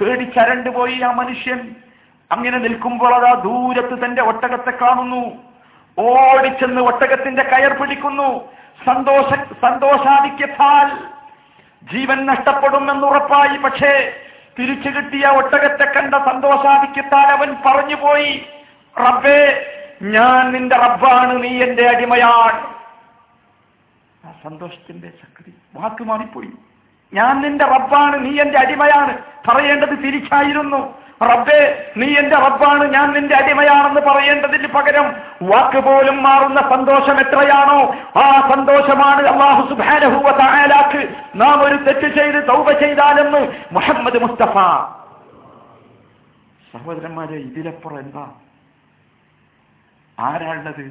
പേടിച്ചരണ്ടുപോയി ആ മനുഷ്യൻ. അങ്ങനെ നിൽക്കുമ്പോൾ അതാ ദൂരത്ത് തന്റെ ഒട്ടകത്തെ കാണുന്നു. ഓടിച്ചെന്ന് ഒട്ടകത്തിന്റെ കയർ പിടിക്കുന്നു. സന്തോഷ സന്തോഷാധിക്യത്താൽ ജീവൻ നഷ്ടപ്പെടുമെന്നുറപ്പായി പക്ഷേ തിരിച്ചു കിട്ടിയ ഒട്ടകത്തെ കണ്ട സന്തോഷാധിക്യത്താൽ അവൻ പറഞ്ഞുപോയി റബ്ബേ ഞാൻ നിന്റെ റബ്ബാണ് നീ എന്റെ അടിമയാണ് ആ സന്തോഷത്തിന്റെ ശക്തി വാക്ക് മാറിപ്പോയി. ഞാൻ നിന്റെ റബ്ബാണ് നീ എന്റെ അടിമയാണ്. പറയേണ്ടത് തിരിച്ചായിരുന്നു. റബ്ബേ നീ എന്റെ റബ്ബാണ് ഞാൻ നിന്റെ അടിമയാണെന്ന് പറയേണ്ടതിന് പകരം വാക്ക് പോലും മാറുന്ന സന്തോഷം എത്രയാണോ ആ സന്തോഷമാണ് അള്ളാഹു സുബാനഹുവ നാം ഒരു തെറ്റ് ചെയ്ത് തൗബ ചെയ്താലെന്ന് മുഹമ്മദ് മുസ്തഫ. സഹോദരന്മാരെ ഇതിലപ്പുറം എന്താ? ആരാളുള്ളത്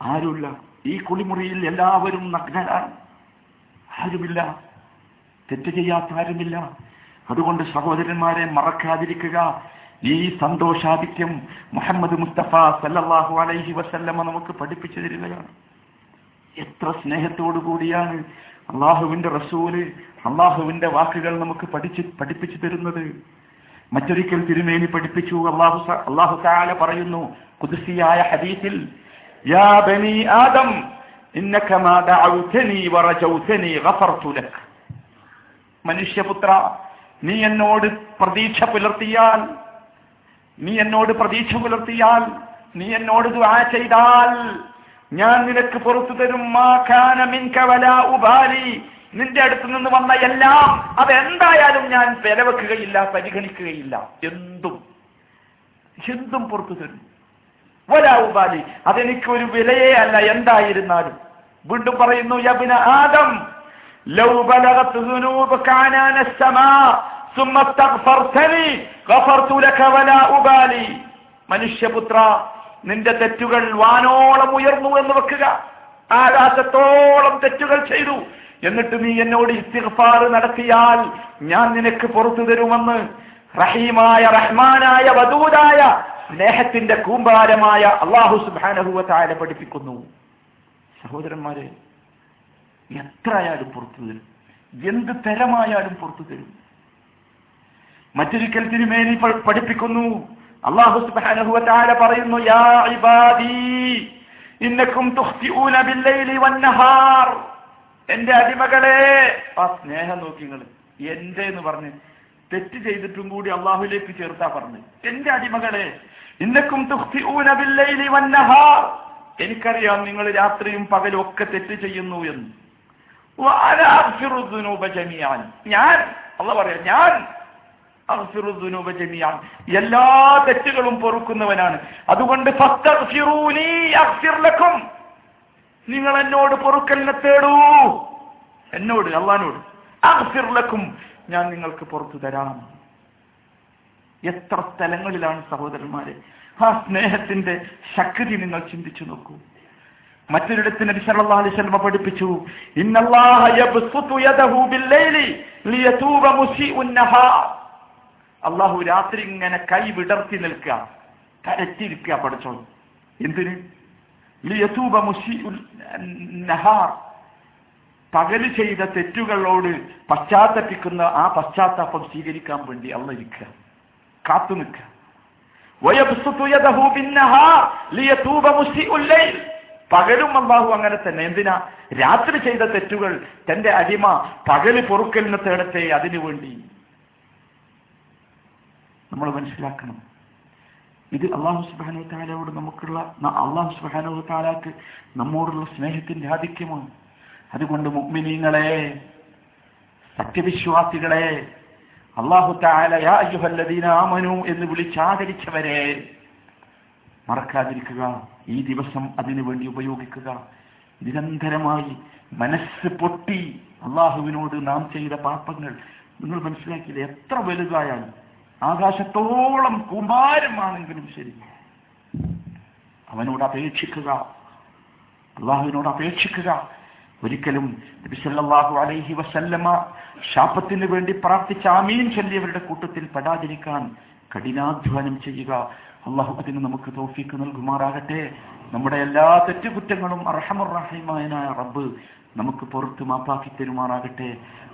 ആരുമില്ല. ഈ കുളിമുറിയിൽ എല്ലാവരും നഗ്നരാണ് ആരുമില്ല. തെറ്റ് ചെയ്യാത്ത ആരുമില്ല അതുകൊണ്ട് സഹോദരന്മാരെ മറക്കാതിരിക്കുക. ഈ സന്തോഷാധിക്യം മുഹമ്മദ് മുസ്തഫ സല്ലാഹു അലൈഹി വസല്ലമ്മ നമുക്ക് പഠിപ്പിച്ചു തരികയാണ്. എത്ര സ്നേഹത്തോടു കൂടിയാണ് അള്ളാഹുവിന്റെ റസൂൽ അള്ളാഹുവിന്റെ വാക്കുകൾ നമുക്ക് പഠിച്ച് പഠിപ്പിച്ചു തരുന്നത്. മറ്റൊരിക്കൽ തിരുമേനി പഠിപ്പിച്ചു. അള്ളാഹു അള്ളാഹു താല പറയുന്നു കുതിസിയായ ഹദീസിൽ യാ ബനി ആദം മനുഷ്യപുത്ര നീ എന്നോട് പ്രതീക്ഷ പുലർത്തിയാൽ നീ എന്നോട് പ്രതീക്ഷ പുലർത്തിയാൽ നീ എന്നോട് ദുആ ചെയ്താൽ ഞാൻ നിനക്ക് പുറത്തു തരും ഉബാലി. നിന്റെ അടുത്ത് നിന്ന് വന്ന എല്ലാം അതെന്തായാലും ഞാൻ വിലവെക്കുകയില്ല പരിഗണിക്കുകയില്ല. എന്തും എന്തും പുറത്തു തരും. വലാ ഉബാലി അതെനിക്ക് ഒരു വിലയേ അല്ല. എന്തായിരുന്നാലും വീണ്ടും പറയുന്നു യബിന ആദം ലൗ ബലഗത് ذنوبك عنان السماء ثم استغفرتني غفرت لك ولا أبالي മനുഷ്യപുത്ര നിന്റെ തെറ്റുകൾ വാനോളം ഉയർന്നു എന്ന് വെക്കുക ആകാശത്തോളം തെറ്റുകൾ ചെയ്തു എന്നിട്ട് നീ എന്നോട് ഇസ്തിഗ്ഫാർ നടത്തിയാൽ ഞാൻ നിനക്ക് പുറത്തു തരുമെന്ന് റഹീമായ റഹ്മാനായ വധൂതായ സ്നേഹത്തിന്റെ കൂമ്പാരമായ അള്ളാഹു സുബാനഹുവ താര പഠിപ്പിക്കുന്നു സഹോദരന്മാരെ എത്രയായാലും പുറത്തു തരും. എന്ത് തരമായാലും പുറത്തു തരും. മറ്റൊരിക്കൽ തിരുമേനി പഠിപ്പിക്കുന്നു. അള്ളാഹു പറയുന്നു യാ ഇബാദി ഇന്നക്കും തുഖ്തിഊന ബില്ലൈലി വന്നഹാർ. എന്റെ അടിമകളെ ആ സ്നേഹം നോക്കി നിങ്ങൾ എന്റെ എന്ന് പറഞ്ഞ് തെറ്റ് ചെയ്തിട്ടും കൂടി അള്ളാഹുലേക്ക് ചേർത്താ പറഞ്ഞു. എന്റെ അടിമകളെ ഇന്നക്കും തുഖ്തിഊന ബില്ലൈലി വന്നഹാർ. എനിക്കറിയാം നിങ്ങൾ രാത്രിയും പകലും ഒക്കെ തെറ്റ് ചെയ്യുന്നു എന്ന്. ഞാൻ എല്ലാ തെറ്റുകളും പൊറുക്കുന്നവനാണ്. അതുകൊണ്ട് നിങ്ങൾ എന്നോട് പൊറുക്കലിനെ തേടൂ. എന്നോട് അള്ളഹാനോട്. അഹ്ഫിർലക്കും ഞാൻ നിങ്ങൾക്ക് പുറത്തു തരാം. എത്ര സ്ഥലങ്ങളിലാണ് സഹോദരന്മാരെ? ആ സ്നേഹത്തിന്റെ ശക്തി നിങ്ങൾ ചിന്തിച്ചു നോക്കൂ. മറ്റൊരിടത്ത് നബി അലൈഹി വസല്ലം പഠിപ്പിച്ചു ഇന്നല്ലാഹ യബ്സുതു യദഹു അള്ളാഹു രാത്രി ഇങ്ങനെ കൈ വിടർത്തി നിൽക്കുക കരച്ചിരിക്കുക പഠിച്ചോ എന്തിന്? പകൽ ചെയ്ത തെറ്റുകളോട് പശ്ചാത്തപിക്കുന്ന ആ പശ്ചാത്താപം സ്വീകരിക്കാൻ വേണ്ടി അള്ള ഇരിക്കുക കാത്തു നിൽക്കുക. പകലും അള്ളാഹു അങ്ങനെ തന്നെ. എന്തിനാ? രാത്രി ചെയ്ത തെറ്റുകൾ തന്റെ അടിമ പകൽ പൊറുക്കലിന് തേടത്തെ അതിനു വേണ്ടി. നമ്മൾ മനസ്സിലാക്കണം. ഇത് അള്ളാഹു സുബാനു താലയോട് നമുക്കുള്ള അള്ളാഹു സുബാനു താലാക്ക് നമ്മോടുള്ള സ്നേഹത്തിന്റെ ആധിക്യമാണ്. അതുകൊണ്ട് മുഗ്മിനീങ്ങളെ സത്യവിശ്വാസികളെ അള്ളാഹു താല യാ അയ്യുഹല്ലദീന എന്ന് വിളിച്ചാദരിച്ചവരെ മറക്കാതിരിക്കുക. ഈ ദിവസം അതിനു വേണ്ടി ഉപയോഗിക്കുക. നിരന്തരമായി മനസ്സ് പൊട്ടി അള്ളാഹുവിനോട് നാം ചെയ്ത പാപങ്ങൾ. നിങ്ങൾ മനസ്സിലാക്കിയില്ല? എത്ര വലുതായാലും ആകാശത്തോളം കുമാരമാണെങ്കിലും ശരി. അവനോട് അപേക്ഷിക്കുക. അള്ളാഹുവിനോട് അപേക്ഷിക്കുക. ഒരിക്കലും അലൈഹി വസല്ലമ ശാപത്തിന് വേണ്ടി പ്രാർത്ഥിച്ച ആമീൻ ചൊല്ലിയവരുടെ കൂട്ടത്തിൽ പെടാതിരിക്കാൻ കഠിനാധ്വാനം ചെയ്യുക അള്ളാഹു അതിന് നമുക്ക് തോഫീക്ക് നൽകുമാറാകട്ടെ നമ്മുടെ എല്ലാ തെറ്റുകുറ്റങ്ങളും അർഹമുറഹിമായ റബ്ബ് നമുക്ക് പുറത്ത് മാപ്പാക്കി തരുമാറാകട്ടെ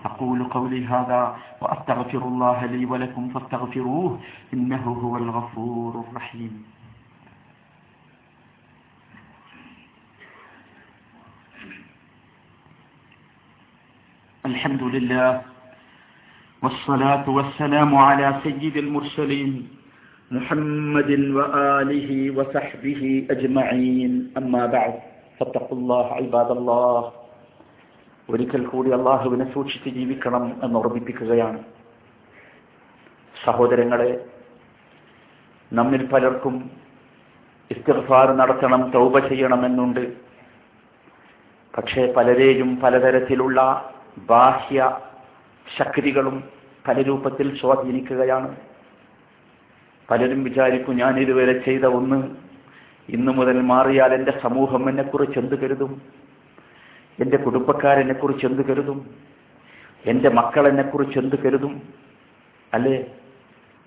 أقول قولي هذا وأستغفر الله لي ولكم فاستغفروه إنه هو الغفور الرحيم الحمد لله والصلاة والسلام على سيد المرسلين محمد وآله وصحبه أجمعين أما بعد فاتقوا الله عباد الله ഒരിക്കൽ കൂടി അള്ളാഹുവിനെ സൂക്ഷിച്ച് ജീവിക്കണം എന്ന് ഓർമ്മിപ്പിക്കുകയാണ് സഹോദരങ്ങളെ നമ്മിൽ പലർക്കും ഇസ്തിഗ്ഫാർ നടത്തണം തൗബ ചെയ്യണമെന്നുണ്ട് പക്ഷേ പലരെയും പലതരത്തിലുള്ള ബാഹ്യ ശക്തികളും പല രൂപത്തിൽ സ്വാധീനിക്കുകയാണ്. പലരും വിചാരിക്കും ഞാൻ ഇതുവരെ ചെയ്ത ഒന്ന് ഇന്നു മുതൽ മാറിയാൽ എന്റെ സമൂഹം എന്നെക്കുറിച്ച് എന്ത് കരുതും? എന്റെ കുടുംബക്കാരെന്നെ കുറിച്ച് എന്ത് കരുതും? എന്റെ മക്കൾ എന്നെക്കുറിച്ച് എന്ത് കരുതും? അല്ലേ?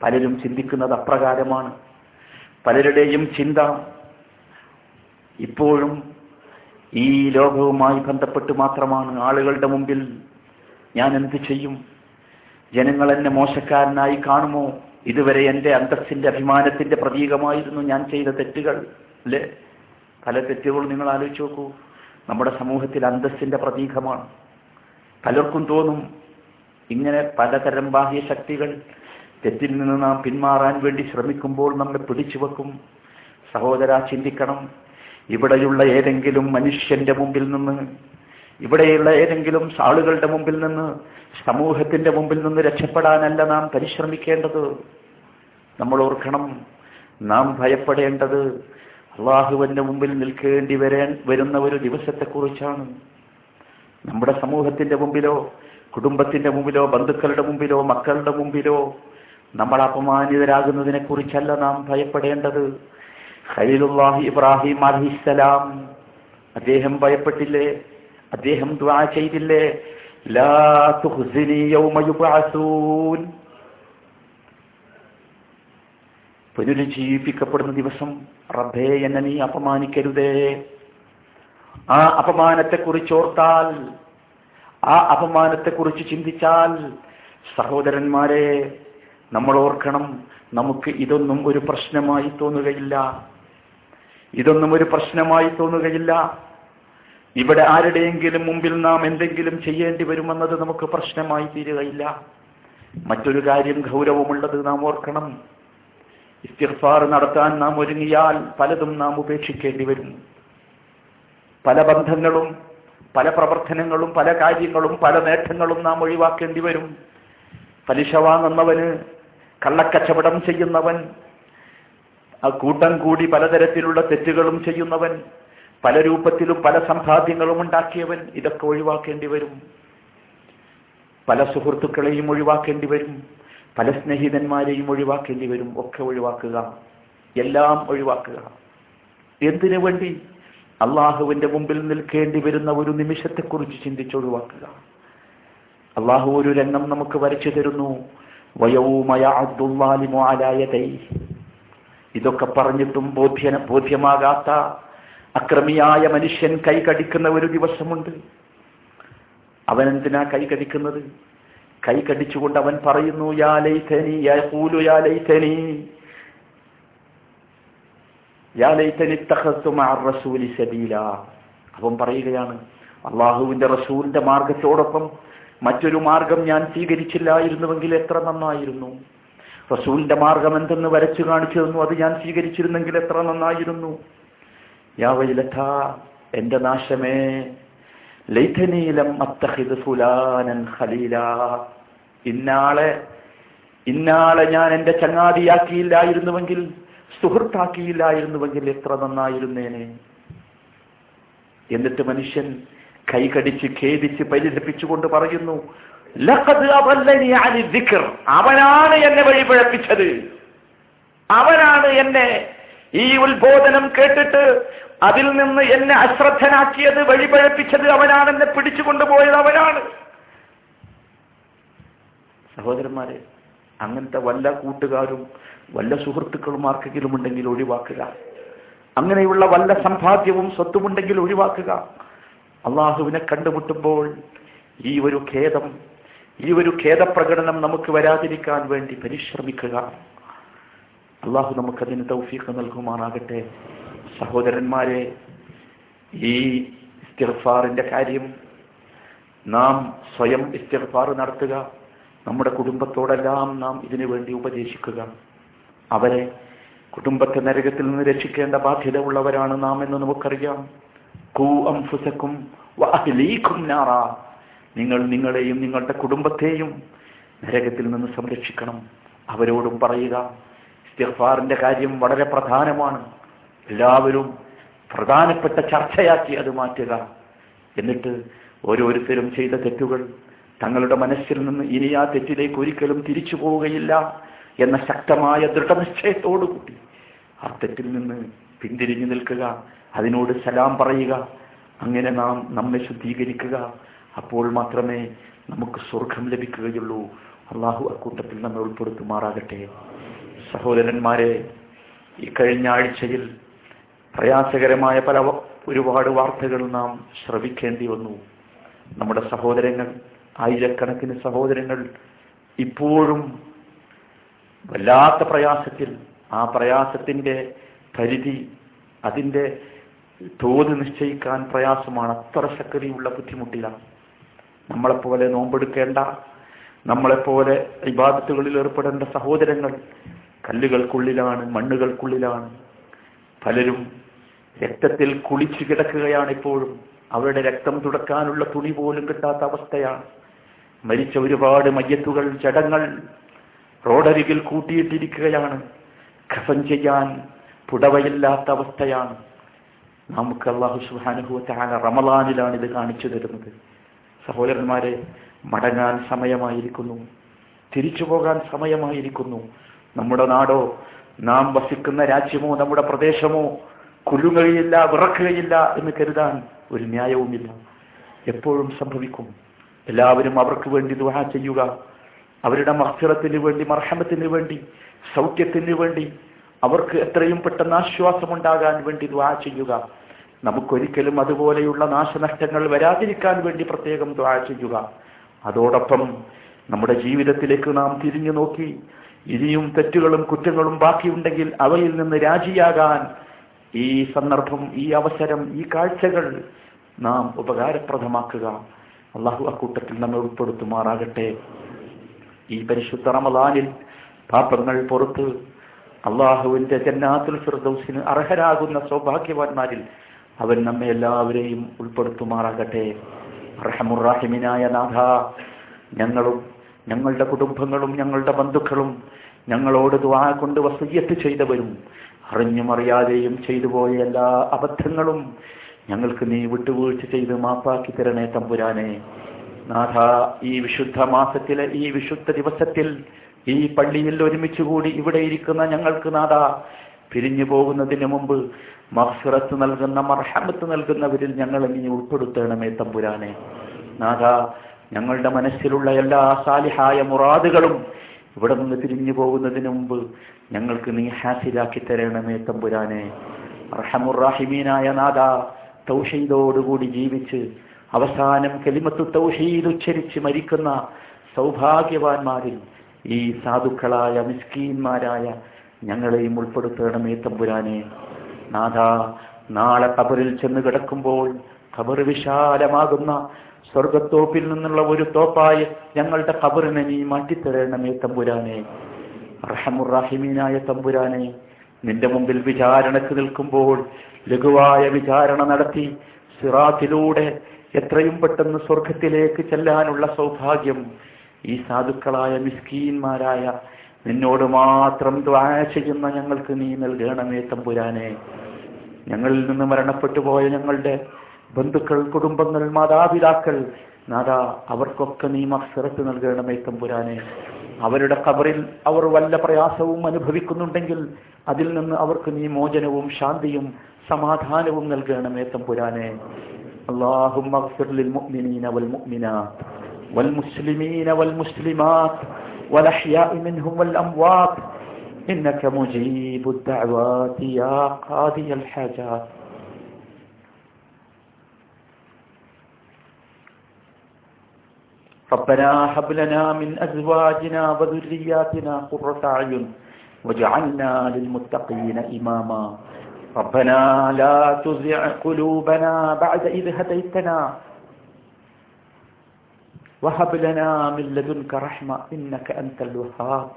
പലരും ചിന്തിക്കുന്നത് അപ്രകാരമാണ്. പലരുടെയും ചിന്ത ഇപ്പോഴും ഈ ലോകവുമായി ബന്ധപ്പെട്ട് മാത്രമാണ്. ആളുകളുടെ മുമ്പിൽ ഞാൻ എന്ത് ചെയ്യും? ജനങ്ങൾ എന്നെ മോശക്കാരനായി കാണുമോ? ഇതുവരെ എന്റെ അന്തസ്സിന്റെ അഭിമാനത്തിന്റെ പ്രതീകമായിരുന്നു ഞാൻ ചെയ്ത തെറ്റുകൾ. അല്ലേ പല തെറ്റുകളും നിങ്ങൾ ആലോചിച്ച് നോക്കൂ. നമ്മുടെ സമൂഹത്തിൽ അന്തസ്സിന്റെ പ്രതീകമാണ്. പലർക്കും തോന്നും ഇങ്ങനെ പലതരം ബാഹ്യ ശക്തികൾ തെറ്റിൽ നിന്ന് നാം പിന്മാറാൻ വേണ്ടി ശ്രമിക്കുമ്പോൾ നമ്മെ പിടിച്ചു വെക്കും. സഹോദര ചിന്തിക്കണം. ഇവിടെയുള്ള ഏതെങ്കിലും മനുഷ്യന്റെ മുമ്പിൽ നിന്ന് ഇവിടെയുള്ള ഏതെങ്കിലും ആളുകളുടെ മുമ്പിൽ നിന്ന് സമൂഹത്തിന്റെ മുമ്പിൽ നിന്ന് രക്ഷപ്പെടാനല്ല നാം പരിശ്രമിക്കേണ്ടത്. നമ്മൾ ഓർക്കണം നാം ഭയപ്പെടേണ്ടത് അള്ളാഹുവിന്റെ മുമ്പിൽ നിൽക്കേണ്ടി വരേ വരുന്ന ഒരു ദിവസത്തെക്കുറിച്ചാണ്. നമ്മുടെ സമൂഹത്തിന്റെ മുമ്പിലോ കുടുംബത്തിന്റെ മുമ്പിലോ ബന്ധുക്കളുടെ മുമ്പിലോ മക്കളുടെ മുമ്പിലോ നമ്മൾ അപമാനിതരാകുന്നതിനെ കുറിച്ചല്ല നാം ഭയപ്പെടേണ്ടത്. ഖലീലുല്ലാഹി ഇബ്രാഹിം അലഹിസലാം അദ്ദേഹം ഭയപ്പെട്ടില്ലേ? അദ്ദേഹം ദ്വാ ചെയ്തില്ലേ? പുനരുജ്ജീവിപ്പിക്കപ്പെടുന്ന ദിവസം റബ്ബേ എന്നെ നീ അപമാനിക്കരുതേ. ആ അപമാനത്തെക്കുറിച്ച് ഓർത്താൽ ആ അപമാനത്തെക്കുറിച്ച് ചിന്തിച്ചാൽ സഹോദരന്മാരെ നമ്മൾ ഓർക്കണം നമുക്ക് ഇതൊന്നും ഒരു പ്രശ്നമായി തോന്നുകയില്ല. ഇതൊന്നും ഒരു പ്രശ്നമായി തോന്നുകയില്ല. ഇവിടെ ആരുടെയെങ്കിലും മുമ്പിൽ നാം എന്തെങ്കിലും ചെയ്യേണ്ടി വരുമെന്നത് നമുക്ക് പ്രശ്നമായി തീരുകയില്ല. മറ്റൊരു കാര്യം ഗൗരവമുള്ളത് നാം ഓർക്കണം. ഇസ്തിർഫാർ നടത്താൻ നാം ഒരുങ്ങിയാൽ പലതും നാം ഉപേക്ഷിക്കേണ്ടി വരും. പല ബന്ധങ്ങളും പല പ്രവർത്തനങ്ങളും പല കാര്യങ്ങളും പല നേട്ടങ്ങളും നാം ഒഴിവാക്കേണ്ടി വരും. പലിശ വാങ്ങുന്നവന് കള്ളക്കച്ചവടം ചെയ്യുന്നവൻ ആ കൂട്ടം കൂടി പലതരത്തിലുള്ള തെറ്റുകളും ചെയ്യുന്നവൻ പല രൂപത്തിലും പല സമ്പാദ്യങ്ങളും ഉണ്ടാക്കിയവൻ ഇതൊക്കെ ഒഴിവാക്കേണ്ടി വരും. പല സുഹൃത്തുക്കളെയും ഒഴിവാക്കേണ്ടി വരും. പല സ്നേഹിതന്മാരെയും ഒഴിവാക്കേണ്ടി വരും. ഒക്കെ ഒഴിവാക്കുക. എല്ലാം ഒഴിവാക്കുക. എന്തിനു വേണ്ടി? അള്ളാഹുവിന്റെ മുമ്പിൽ നിൽക്കേണ്ടി വരുന്ന ഒരു നിമിഷത്തെക്കുറിച്ച് ചിന്തിച്ചൊഴിവാക്കുക അള്ളാഹു ഒരു രംഗം നമുക്ക് വരച്ചു തരുന്നു. ഇതൊക്കെ പറഞ്ഞിട്ടും ബോധ്യ ബോധ്യമാകാത്ത അക്രമിയായ മനുഷ്യൻ കൈ കടിക്കുന്ന ഒരു ദിവസമുണ്ട്. അവൻ എന്തിനാ കൈ കടിക്കുന്നത്? കൈ കടിച്ചുകൊണ്ട് അവൻ പറയുന്നു യാ യഖൂലു യാ യാ മഅ സബീല. അവൻ പറയുകയാണ് അള്ളാഹുവിന്റെ റസൂലിന്റെ മാർഗത്തോടൊപ്പം മറ്റൊരു മാർഗം ഞാൻ സ്വീകരിച്ചില്ലായിരുന്നുവെങ്കിൽ എത്ര നന്നായിരുന്നു? റസൂലിന്റെ മാർഗം എന്തെന്ന് വരച്ചു കാണിച്ചു തന്നു അത് ഞാൻ സ്വീകരിച്ചിരുന്നെങ്കിൽ എത്ര നന്നായിരുന്നു? എന്റെ നാശമേ. ലൈഥനീലം ഇന്നാളെ ഇന്നാളെ ഞാൻ എന്റെ ചങ്ങാതിയാക്കിയില്ലായിരുന്നുവെങ്കിൽ സുഹൃത്താക്കിയില്ലായിരുന്നുവെങ്കിൽ എത്ര നന്നായിരുന്നേനെ. എന്നിട്ട് മനുഷ്യൻ കൈകടിച്ച് ഖേദിച്ച് പരിചരിപ്പിച്ചുകൊണ്ട് പറയുന്നു അവനാണ് എന്നെ വഴിപിഴപ്പിച്ചത്. അവനാണ് എന്നെ ഈ ഉത്ബോധനം കേട്ടിട്ട് അതിൽ നിന്ന് എന്നെ അശ്രദ്ധനാക്കിയത് വഴിപഴപ്പിച്ചത് അവനാണ് എന്നെ പിടിച്ചു കൊണ്ടുപോയത് അവനാണ്. സഹോദരന്മാരെ അങ്ങനത്തെ വല്ല കൂട്ടുകാരും വല്ല സുഹൃത്തുക്കളും ആർക്കെങ്കിലും ഉണ്ടെങ്കിൽ ഒഴിവാക്കുക. അങ്ങനെയുള്ള വല്ല സമ്പാദ്യവും സ്വത്തുമുണ്ടെങ്കിൽ ഒഴിവാക്കുക. അള്ളാഹുവിനെ കണ്ടുമുട്ടുമ്പോൾ ഈ ഒരു ഖേദം ഈ ഒരു ഖേദപ്രകടനം നമുക്ക് വരാതിരിക്കാൻ വേണ്ടി പരിശ്രമിക്കുക. അള്ളാഹു നമുക്കതിന് തൗഫീഖ് നൽകുമാറാകട്ടെ. സഹോദരന്മാരെ ഈ ഇസ്തിർഫാറിന്റെ കാര്യം നാം സ്വയം ഇസ്തിഗ്ഫാർ നടത്തുക. നമ്മുടെ കുടുംബത്തോടെല്ലാം നാം ഇതിനു വേണ്ടി ഉപദേശിക്കുക. അവരെ കുടുംബത്തെ നരകത്തിൽ നിന്ന് രക്ഷിക്കേണ്ട ബാധ്യത ഉള്ളവരാണ് നാം എന്ന് നമുക്കറിയാം. കൂ അംഫുസക്കും നാറ. നിങ്ങൾ നിങ്ങളെയും നിങ്ങളുടെ കുടുംബത്തെയും നരകത്തിൽ നിന്ന് സംരക്ഷിക്കണം. അവരോടും പറയുക ഇസ്തിഗ്ഫാറിന്റെ കാര്യം വളരെ പ്രധാനമാണ്. എല്ലാവരും പ്രധാനപ്പെട്ട ചർച്ചയാക്കി അത് മാറ്റുക. എന്നിട്ട് ഓരോരുത്തരും ചെയ്ത തെറ്റുകൾ തങ്ങളുടെ മനസ്സിൽ നിന്ന് ഇനി ആ തെറ്റിലേക്ക് ഒരിക്കലും തിരിച്ചു പോവുകയില്ല എന്ന ശക്തമായ ദൃഢനിശ്ചയത്തോടുകൂടി ആ തെറ്റിൽ നിന്ന് പിന്തിരിഞ്ഞു നിൽക്കുക അതിനോട് സലാം പറയുക അങ്ങനെ നാം നമ്മെ ശുദ്ധീകരിക്കുക. അപ്പോൾ മാത്രമേ നമുക്ക് സ്വർഗം ലഭിക്കുകയുള്ളൂ. അള്ളാഹു അക്കൂട്ടത്തിൽ നമ്മെ ഉൾപ്പെടുത്തുമാറാകട്ടെ. സഹോദരന്മാരെ ഈ കഴിഞ്ഞ ആഴ്ചയിൽ പ്രയാസകരമായ പല ഒരുപാട് വാർത്തകൾ നാം ശ്രവിക്കേണ്ടി വന്നു. നമ്മുടെ സഹോദരങ്ങൾ ആയിരക്കണക്കിന് സഹോദരങ്ങൾ ഇപ്പോഴും വല്ലാത്ത പ്രയാസത്തിൽ ആ പ്രയാസത്തിന്റെ പരിധി അതിന്റെ തോത് നിശ്ചയിക്കാൻ പ്രയാസമാണ്. അത്ര ശക്തിയുള്ള ബുദ്ധിമുട്ടിലാണ് നമ്മളെപ്പോലെ നോമ്പെടുക്കേണ്ട നമ്മളെപ്പോലെ ഇബാദത്തുകളിൽ ഏർപ്പെടേണ്ട സഹോദരങ്ങൾ കല്ലുകൾക്കുള്ളിലാണ് മണ്ണുകൾക്കുള്ളിലാണ്. പലരും രക്തത്തിൽ കുളിച്ചു കിടക്കുകയാണ് ഇപ്പോഴും അവരുടെ രക്തം തുടക്കാനുള്ള തുണി പോലും കിട്ടാത്ത അവസ്ഥയാണ്. മരിച്ച ഒരുപാട് മയ്യത്തുകൾ ചടങ്ങൾ റോഡരികിൽ കൂട്ടിയിട്ടിരിക്കുകയാണ്. ഖഫൻ ചെയ്യാൻ പുടവയില്ലാത്ത അവസ്ഥയാണ്. നമുക്ക് അള്ളാഹു സുഹാനുഭവത്താന റമലാനിലാണ് ഇത് കാണിച്ചു തരുന്നത്. സഹോദരന്മാരെ മടങ്ങാൻ സമയമായിരിക്കുന്നു. തിരിച്ചു പോകാൻ സമയമായിരിക്കുന്നു. നമ്മുടെ നാടോ നാം വസിക്കുന്ന രാജ്യമോ നമ്മുടെ പ്രദേശമോ കുലുങ്ങുകയില്ല വിറക്കുകയില്ല എന്ന് കരുതാൻ ഒരു ന്യായവുമില്ല. എപ്പോഴും സംഭവിക്കും. എല്ലാവരും അവർക്ക് വേണ്ടി ദുഹ ചെയ്യുക. അവരുടെ മഹ്സിറത്തിന് വേണ്ടി മർഹമത്തിന് വേണ്ടി സൗഖ്യത്തിന് വേണ്ടി അവർക്ക് എത്രയും പെട്ടെന്ന് ആശ്വാസം ആശ്വാസമുണ്ടാകാൻ വേണ്ടി ദ്വാ ചെയ്യുക. നമുക്കൊരിക്കലും അതുപോലെയുള്ള നാശനഷ്ടങ്ങൾ വരാതിരിക്കാൻ വേണ്ടി പ്രത്യേകം ദ്വാ ചെയ്യുക. അതോടൊപ്പം നമ്മുടെ ജീവിതത്തിലേക്ക് നാം തിരിഞ്ഞു നോക്കി ഇനിയും തെറ്റുകളും കുറ്റങ്ങളും ബാക്കിയുണ്ടെങ്കിൽ അവയിൽ നിന്ന് രാജിയാകാൻ ഈ സന്ദർഭം ഈ അവസരം ഈ കാഴ്ചകൾ നാം ഉപകാരപ്രദമാക്കുക. അള്ളാഹു അക്കൂട്ടത്തിൽ നമ്മെ ഉൾപ്പെടുത്തുമാറാകട്ടെ. ഈ പരിശുദ്ധ റമദാനിൽ പാപങ്ങൾ പുറത്ത് അള്ളാഹുവിന്റെ ജന്നാത്തുൽ ഫിർദൌസിന് അർഹരാകുന്ന സൗഭാഗ്യവാന്മാരിൽ അവൻ നമ്മെ എല്ലാവരെയും ഉൾപ്പെടുത്തുമാറാകട്ടെ. റഹമുറാഹിമിനായ നാഥ ഞങ്ങളും ഞങ്ങളുടെ കുടുംബങ്ങളും ഞങ്ങളുടെ ബന്ധുക്കളും ഞങ്ങളോട് ദ്വാ കൊണ്ട് വസയ്യത്ത് ചെയ്തവരും അറിഞ്ഞും അറിയാതെയും ചെയ്തു പോയ എല്ലാ അബദ്ധങ്ങളും ഞങ്ങൾക്ക് നീ വിട്ടുവീഴ്ച ചെയ്ത് മാപ്പാക്കി തരണേ തമ്പുരാനെ. നാഥ ഈ വിശുദ്ധ മാസത്തിലെ ഈ വിശുദ്ധ ദിവസത്തിൽ ഈ പള്ളിയിൽ ഒരുമിച്ച് കൂടി ഇവിടെ ഇരിക്കുന്ന ഞങ്ങൾക്ക് നാഥ പിരിഞ്ഞു പോകുന്നതിന് മുമ്പ് മഹസുറത്ത് നൽകുന്ന മർഹമത്ത് നൽകുന്നവരിൽ ഞങ്ങളെ നീ ഉൾപ്പെടുത്തണമേ തമ്പുരാനെ. നാഥ ഞങ്ങളുടെ മനസ്സിലുള്ള എല്ലാ സാലിഹായ മുറാദുകളും ഇവിടെ നിന്ന് തിരിഞ്ഞു പോകുന്നതിന് മുമ്പ് ഞങ്ങൾക്ക് നീ ഹാസിലാക്കി തരണമേ തമ്പുരാനെ. റഹമുറാഹിമീനായ നാഥ തൗഷീദോടുകൂടി ജീവിച്ച് അവസാനം കലിമത്തു തൗഷീദ് ഉച്ചരിച്ച് മരിക്കുന്ന സൗഭാഗ്യവാന്മാരിൽ ഈ സാധുക്കളായ മിസ്കീന്മാരായ ഞങ്ങളെയും ഉൾപ്പെടുത്തണമേ തമ്പുരാനെ. നാഥ നാളെ കബറിൽ ചെന്ന് കിടക്കുമ്പോൾ കബർ വിശാലമാകുന്ന സ്വർഗത്തോപ്പിൽ നിന്നുള്ള ഒരു തോപ്പായി ഞങ്ങളുടെ ഖബറിനെ നീ മാറ്റിത്തരണമേ തമ്പുരാനെ. റഹമുറാഹിമീനായ തമ്പുരാനെ നിന്റെ മുമ്പിൽ വിചാരണക്ക് നിൽക്കുമ്പോൾ ലഘുവായ വിചാരണ നടത്തി സിറാത്തിലൂടെ എത്രയും പെട്ടെന്ന് സ്വർഗത്തിലേക്ക് ചെല്ലാനുള്ള സൗഭാഗ്യം ഈ സാധുക്കളായ മിസ്കീന്മാരായ നിന്നോട് മാത്രം ദ്വാ ചെയ്യുന്ന ഞങ്ങൾക്ക് നീ നൽകണമേ തമ്പുരാനെ. ഞങ്ങളിൽ നിന്ന് മരണപ്പെട്ടു പോയ ഞങ്ങളുടെ ബന്ധുക്കൾ കുടുംബങ്ങൾ മാതാപിതാക്കൾ നാദാ അവർക്കൊക്കെ നീ മത്സരത്ത് നൽകണമേ തമ്പുരാനെ അവരുടെ കബറിൽ അവർ വല്ല പ്രയാസവും അനുഭവിക്കുന്നുണ്ടെങ്കിൽ അതിൽ നിന്ന് അവർക്ക് നീ മോചനവും ശാന്തിയും സമാധാനവും നൽകണമേ തമ്പുരാനെ اللهم اغفر للمؤمنين والمؤمنات والمسلمين والمسلمات والأحياء منهم والأموات إنك مجيب الدعوات يا قاضي الحاجات ربنا هب لنا من أزواجنا وذرياتنا قرة أعين واجعلنا للمتقين إماما. ربنا لا تزع قلوبنا بعد إذ هديتنا. وهب لنا من لدنك رحمة إنك أنت الوهاب.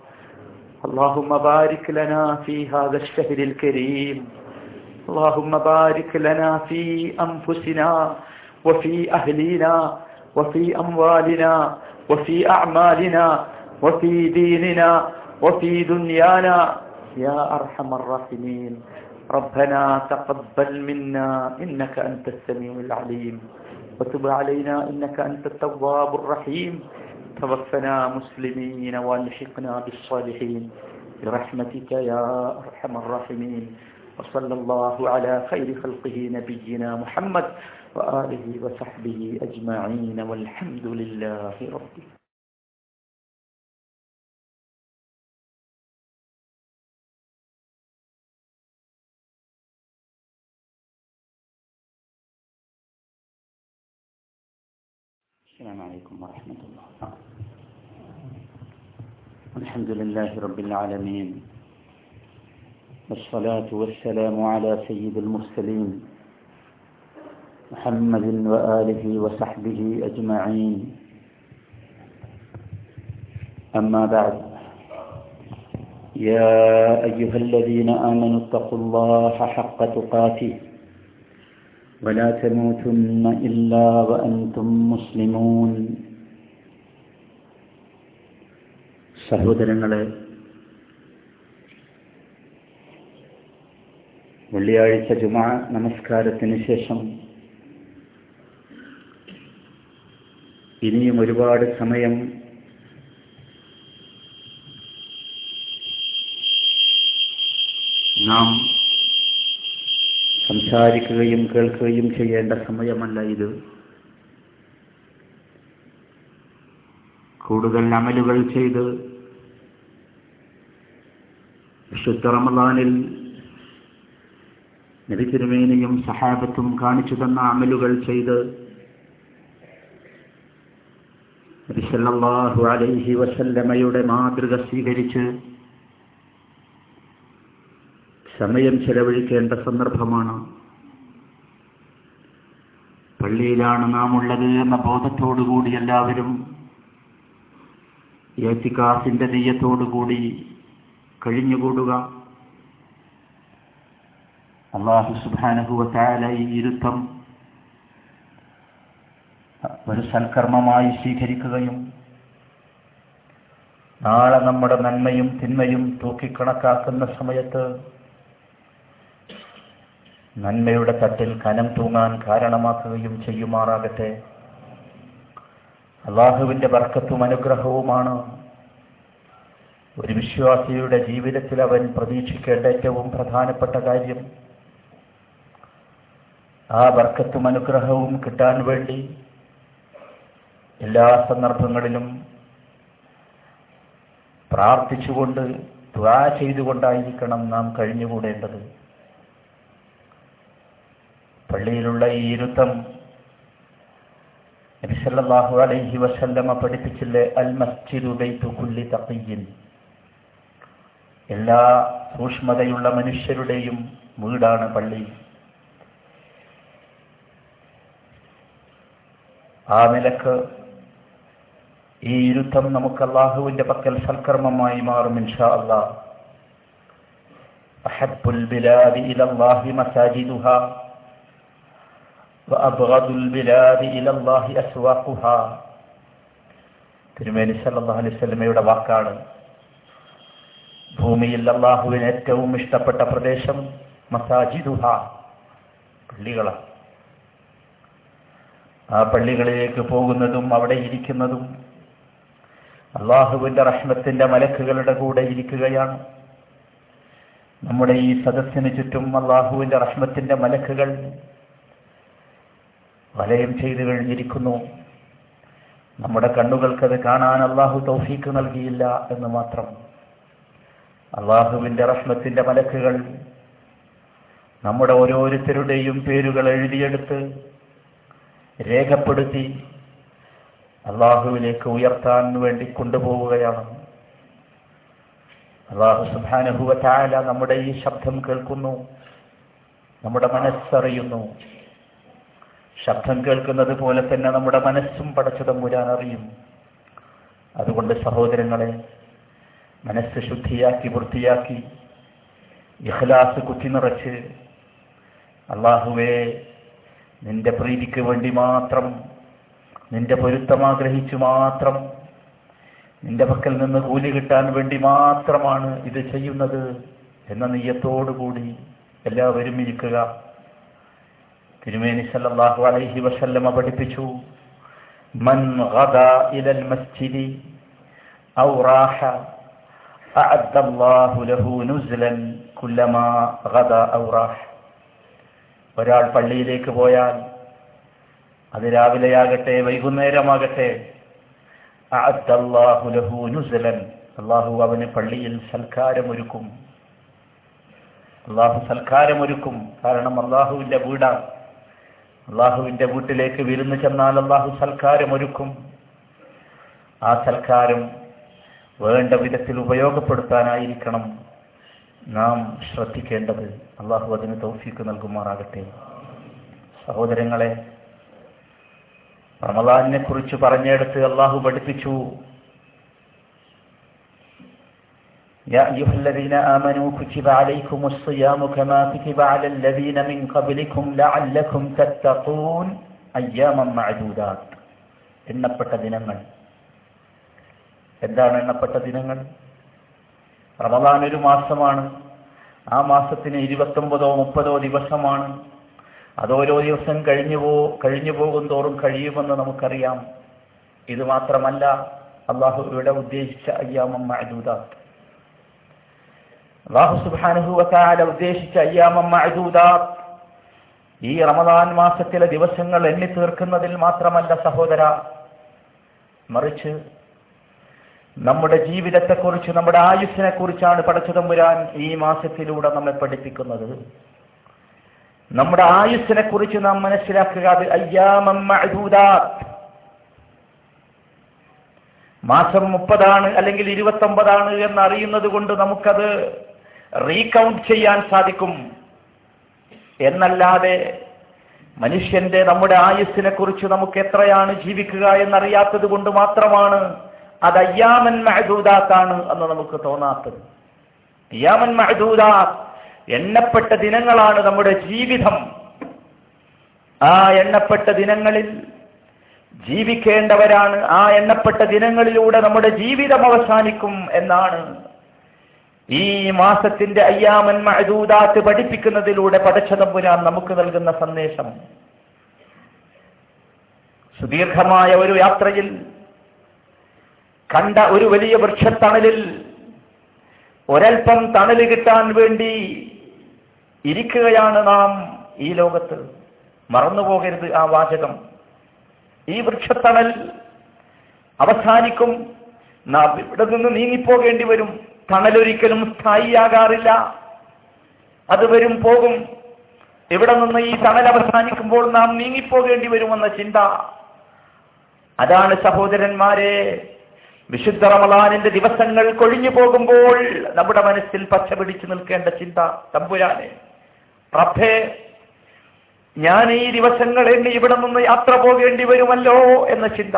اللهم بارك لنا في هذا الشهر الكريم. اللهم بارك لنا في أنفسنا وفي أهلنا وفي أموالنا وفي أعمالنا وفي ديننا وفي دنيانا. يا أرحم الراحمين. ربنا تقبل منا إنك أنت السميع العليم. وتب علينا إنك أنت التواب الرحيم. توفنا مسلمين والحقنا بالصالحين. برحمتك يا أرحم الراحمين. وصلى الله على خير خلقه نبينا محمد وآله وصحبه أجمعين والحمد لله رب السلام عليكم ورحمة الله. الحمد لله رب العالمين. والصلاة والسلام على سيد المرسلين. محمد وآله وصحبه أجمعين أما بعد يا أيها الذين آمنوا اتقوا الله حق تقاته ولا تموتن إلا وأنتم مسلمون സഹോദരങ്ങളെ വെള്ളിയാഴ്ച ജുമാ നമസ്കാരത്തിന് ശേഷം ഇനിയും ഒരുപാട് സമയം നാം സംസാരിക്കുകയും കേൾക്കുകയും ചെയ്യേണ്ട സമയമല്ല ഇത്. കൂടുതൽ അമലുകൾ ചെയ്ത് വിശുദ്ധ റമദാനിൽ നബി തിരുമേനിയും സഹാബത്തും കാണിച്ചു തന്ന അമലുകൾ ചെയ്ത് നബി സല്ലല്ലാഹു അലൈഹി വസല്ലമയുടെ മാതൃക സ്വീകരിച്ച് സമയം ചെലവഴിക്കേണ്ട സന്ദർഭമാണ്. പള്ളിയിലാണ് നാം ഉള്ളത് എന്ന ബോധത്തോടുകൂടി എല്ലാവരും ഏത്തിക്കാസിന്റെ നെയ്യത്തോടുകൂടി കഴിഞ്ഞുകൂടുക. അള്ളാഹു സുബാനുഭവത്തായ ഈ ഇരുത്തം ഒരു സൽക്കർമ്മമായി സ്വീകരിക്കുകയും നാളെ നമ്മുടെ നന്മയും തിന്മയും തൂക്കിക്കണക്കാക്കുന്ന സമയത്ത് നന്മയുടെ തട്ടിൽ കനം തൂങ്ങാൻ കാരണമാക്കുകയും ചെയ്യുമാറാകട്ടെ. അള്ളാഹുവിന്റെ വർക്കത്തും അനുഗ്രഹവുമാണ്. ഒരു വിശ്വാസിയുടെ ജീവിതത്തിൽ അവൻ പ്രതീക്ഷിക്കേണ്ട ഏറ്റവും പ്രധാനപ്പെട്ട കാര്യം ആ വർക്കത്തും അനുഗ്രഹവും കിട്ടാൻ വേണ്ടി എല്ലാ സന്ദർഭങ്ങളിലും പ്രാർത്ഥിച്ചുകൊണ്ട് ദ്വാ ചെയ്തുകൊണ്ടായിരിക്കണം നാം കഴിഞ്ഞുകൂടേണ്ടത്. പള്ളിയിലുള്ള ഈ ഇരുത്തം നബിസല്ലാഹു അലൈഹി വസല്ലമ പഠിപ്പിച്ചില്ലേ അൽ മസ്ജിദു ബൈത്തു കുല്ലി എല്ലാ സൂക്ഷ്മതയുള്ള മനുഷ്യരുടെയും വീടാണ് പള്ളി. ആ നിലയ്ക്ക് ഈ ഇരുത്തം നമുക്ക് അള്ളാഹുവിന്റെ പക്കൽ സൽക്കർമ്മമായി മാറും ഇൻഷാ അള്ളാഹ് أحب البلاد إلى الله مساجدها وأبغض البلاد إلى الله أسواقها തിരുമേനി സല്ലല്ലാഹു അലൈഹി വസല്ലമയുടെ വാക്കാണ് ഭൂമിയിൽ അള്ളാഹുവിന് ഏറ്റവും ഇഷ്ടപ്പെട്ട പ്രദേശം മസാജിദുഹ പള്ളികളാണ് ആ പള്ളികളിലേക്ക് പോകുന്നതും അവിടെ ഇരിക്കുന്നതും അള്ളാഹുവിന്റെ റഹ്മത്തിന്റെ മലക്കുകളുടെ കൂടെ ഇരിക്കുകയാണ്. നമ്മുടെ ഈ സദസ്സിന് ചുറ്റും അള്ളാഹുവിന്റെ റഹ്മത്തിന്റെ മലക്കുകൾ വലയം ചെയ്തു കഴിഞ്ഞിരിക്കുന്നു. നമ്മുടെ കണ്ണുകൾക്കത് കാണാൻ അള്ളാഹു തൗഫീക്ക് നൽകിയില്ല എന്ന് മാത്രം. അള്ളാഹുവിന്റെ റഹ്മത്തിന്റെ മലക്കുകൾ നമ്മുടെ ഓരോരുത്തരുടെയും പേരുകൾ എഴുതിയെടുത്ത് രേഖപ്പെടുത്തി അള്ളാഹുവിലേക്ക് ഉയർത്താൻ വേണ്ടി കൊണ്ടുപോവുകയാണ്. അള്ളാഹു സുഭാനുഭവത്തായ നമ്മുടെ ഈ ശബ്ദം കേൾക്കുന്നു നമ്മുടെ മനസ്സറിയുന്നു. ശബ്ദം കേൾക്കുന്നത് പോലെ തന്നെ നമ്മുടെ മനസ്സും പടച്ചതമ്പുരാൻ അറിയും. അതുകൊണ്ട് സഹോദരങ്ങളെ മനസ്സ് ശുദ്ധിയാക്കി വൃത്തിയാക്കി ഇഹ്ലാസ് കുത്തി നിറച്ച് അള്ളാഹുവേ നിന്റെ പ്രീതിക്ക് വേണ്ടി മാത്രം നിന്റെ പൊരുത്തം ആഗ്രഹിച്ചു മാത്രം. നിന്റെ പക്കൽ നിന്ന് കൂലി കിട്ടാൻ വേണ്ടി മാത്രമാണ് ഇത് ചെയ്യുന്നത് എന്ന നെയ്യത്തോടുകൂടി എല്ലാവരും ഇരിക്കുക. തിരുമേനി സല്ലല്ലാഹു അലൈഹി വസല്ലമ പഠിപ്പിച്ചു മൻ ഗദാ ഇലൽ മസ്ജിദി ഔ റാഹ അഅദ്ദ അല്ലാഹു ലഹു നുസ്ലൻ കുല്ലമാ ഗദാ ഔ ഒരാൾ പള്ളിയിലേക്ക് പോയാൽ അത് രാവിലെയാകട്ടെ വൈകുന്നേരമാകട്ടെ. അള്ളാഹു അവന് പള്ളിയിൽ സൽക്കാരമൊരുക്കും. അള്ളാഹു സൽക്കാരമൊരുക്കും. കാരണം അള്ളാഹുവിന്റെ വീടാണ്. അള്ളാഹുവിന്റെ വീട്ടിലേക്ക് വിരുന്ന് ചെന്നാൽ അള്ളാഹു സൽക്കാരമൊരുക്കും. ആ സൽക്കാരം വേണ്ട വിധത്തിൽ ഉപയോഗപ്പെടുത്താനായിരിക്കണം നാം ശ്രദ്ധിക്കേണ്ടത്. അള്ളാഹു അതിന് തൗഫീക്ക് നൽകുമാറാകട്ടെ. സഹോദരങ്ങളെ റമദാനിനെ കുറിച്ച് പറഞ്ഞെടുത്ത് അള്ളാഹു പഠിപ്പിച്ചു يا أيها الذين آمنوا كتب عليكم الصيام كما كتب على الذين من قبلكم لعلكم تتقون أياما معدودات എണ്ണപ്പെട്ട ദിനങ്ങൾ എന്താണ് എണ്ണപ്പെട്ട ദിനങ്ങൾ റമദാൻ ഒരു മാസമാണ് ആ മാസത്തിന് ഇരുപത്തൊമ്പതോ മുപ്പതോ ദിവസമാണ് അതോരോ ദിവസം കഴിഞ്ഞു പോ കഴിഞ്ഞു പോകും തോറും കഴിയുമെന്ന് നമുക്കറിയാം. ഇത് മാത്രമല്ല അള്ളാഹു ഇവിടെ ഉദ്ദേശിച്ച അയ്യാമം മഅദൂദാത്ത് അള്ളാഹു സുബാനുഭവത്താല ഉദ്ദേശിച്ച അയ്യാമം മഅദൂദ. ഈ റമദാൻ മാസത്തിലെ ദിവസങ്ങൾ എണ്ണി തീർക്കുന്നതിൽ മാത്രമല്ല സഹോദര മറിച്ച് നമ്മുടെ ജീവിതത്തെക്കുറിച്ച് നമ്മുടെ ആയുസ്സിനെ കുറിച്ചാണ് പടച്ചതമ്പുരാൻ ഈ മാസത്തിലൂടെ നമ്മെ പഠിപ്പിക്കുന്നത്. നമ്മുടെ ആയുസ്സിനെ കുറിച്ച് നാം മനസ്സിലാക്കുക. അത് അയ്യാമം മഅദൂദാത്ത് മാസം മുപ്പതാണ് അല്ലെങ്കിൽ ഇരുപത്തൊമ്പതാണ് എന്ന് അറിയുന്നത് കൊണ്ട് നമുക്കത് റീകൗണ്ട് ചെയ്യാൻ സാധിക്കും. എന്നല്ലാതെ മനുഷ്യന്റെ നമ്മുടെ ആയുസ്സിനെ കുറിച്ച് നമുക്ക് എത്രയാണ് ജീവിക്കുക എന്നറിയാത്തത് കൊണ്ട് മാത്രമാണ് അത് അയ്യാമൻ മഹദൂദാത്താണ് എന്ന് നമുക്ക് തോന്നാത്തത്. അയ്യാമൻ മഹദൂദാത്ത് എണ്ണപ്പെട്ട ദിനങ്ങളാണ് നമ്മുടെ ജീവിതം. ആ എണ്ണപ്പെട്ട ദിനങ്ങളിൽ ജീവിക്കേണ്ടവരാണ്. ആ എണ്ണപ്പെട്ട ദിനങ്ങളിലൂടെ നമ്മുടെ ജീവിതം അവസാനിക്കും എന്നാണ് ഈ മാസത്തിന്റെ അയ്യാമൻ മഴദൂതാത്ത് പഠിപ്പിക്കുന്നതിലൂടെ പടച്ചതമ്പുരാൻ നമുക്ക് നൽകുന്ന സന്ദേശം. സുദീർഘമായ ഒരു യാത്രയിൽ കണ്ട ഒരു വലിയ വൃക്ഷത്തണലിൽ ഒരൽപ്പം തണൽ കിട്ടാൻ വേണ്ടി ഇരിക്കുകയാണ് നാം ഈ ലോകത്ത്. മറന്നുപോകരുത് ആ വാചകം. ഈ വൃക്ഷത്തണൽ അവസാനിക്കും. നാം ഇവിടെ നിന്ന് നീങ്ങിപ്പോകേണ്ടി വരും. തണലൊരിക്കലും സ്ഥായിയാകാറില്ല. അത് വരും പോകും. ഇവിടെ നിന്ന് ഈ തണൽ അവസാനിക്കുമ്പോൾ നാം നീങ്ങിപ്പോകേണ്ടി വരുമെന്ന ചിന്ത. അതാണ് സഹോദരന്മാരെ വിശുദ്ധ റമലാനിന്റെ ദിവസങ്ങൾ കൊഴിഞ്ഞു പോകുമ്പോൾ നമ്മുടെ മനസ്സിൽ പച്ച പിടിച്ചു നിൽക്കേണ്ട ചിന്ത തമ്പുരാനെ. റബ്ബേ ഞാൻ ഈ ദിവസങ്ങൾ എന്നെ ഇവിടെ നിന്ന് യാത്ര പോകേണ്ടി വരുമല്ലോ എന്ന ചിന്ത.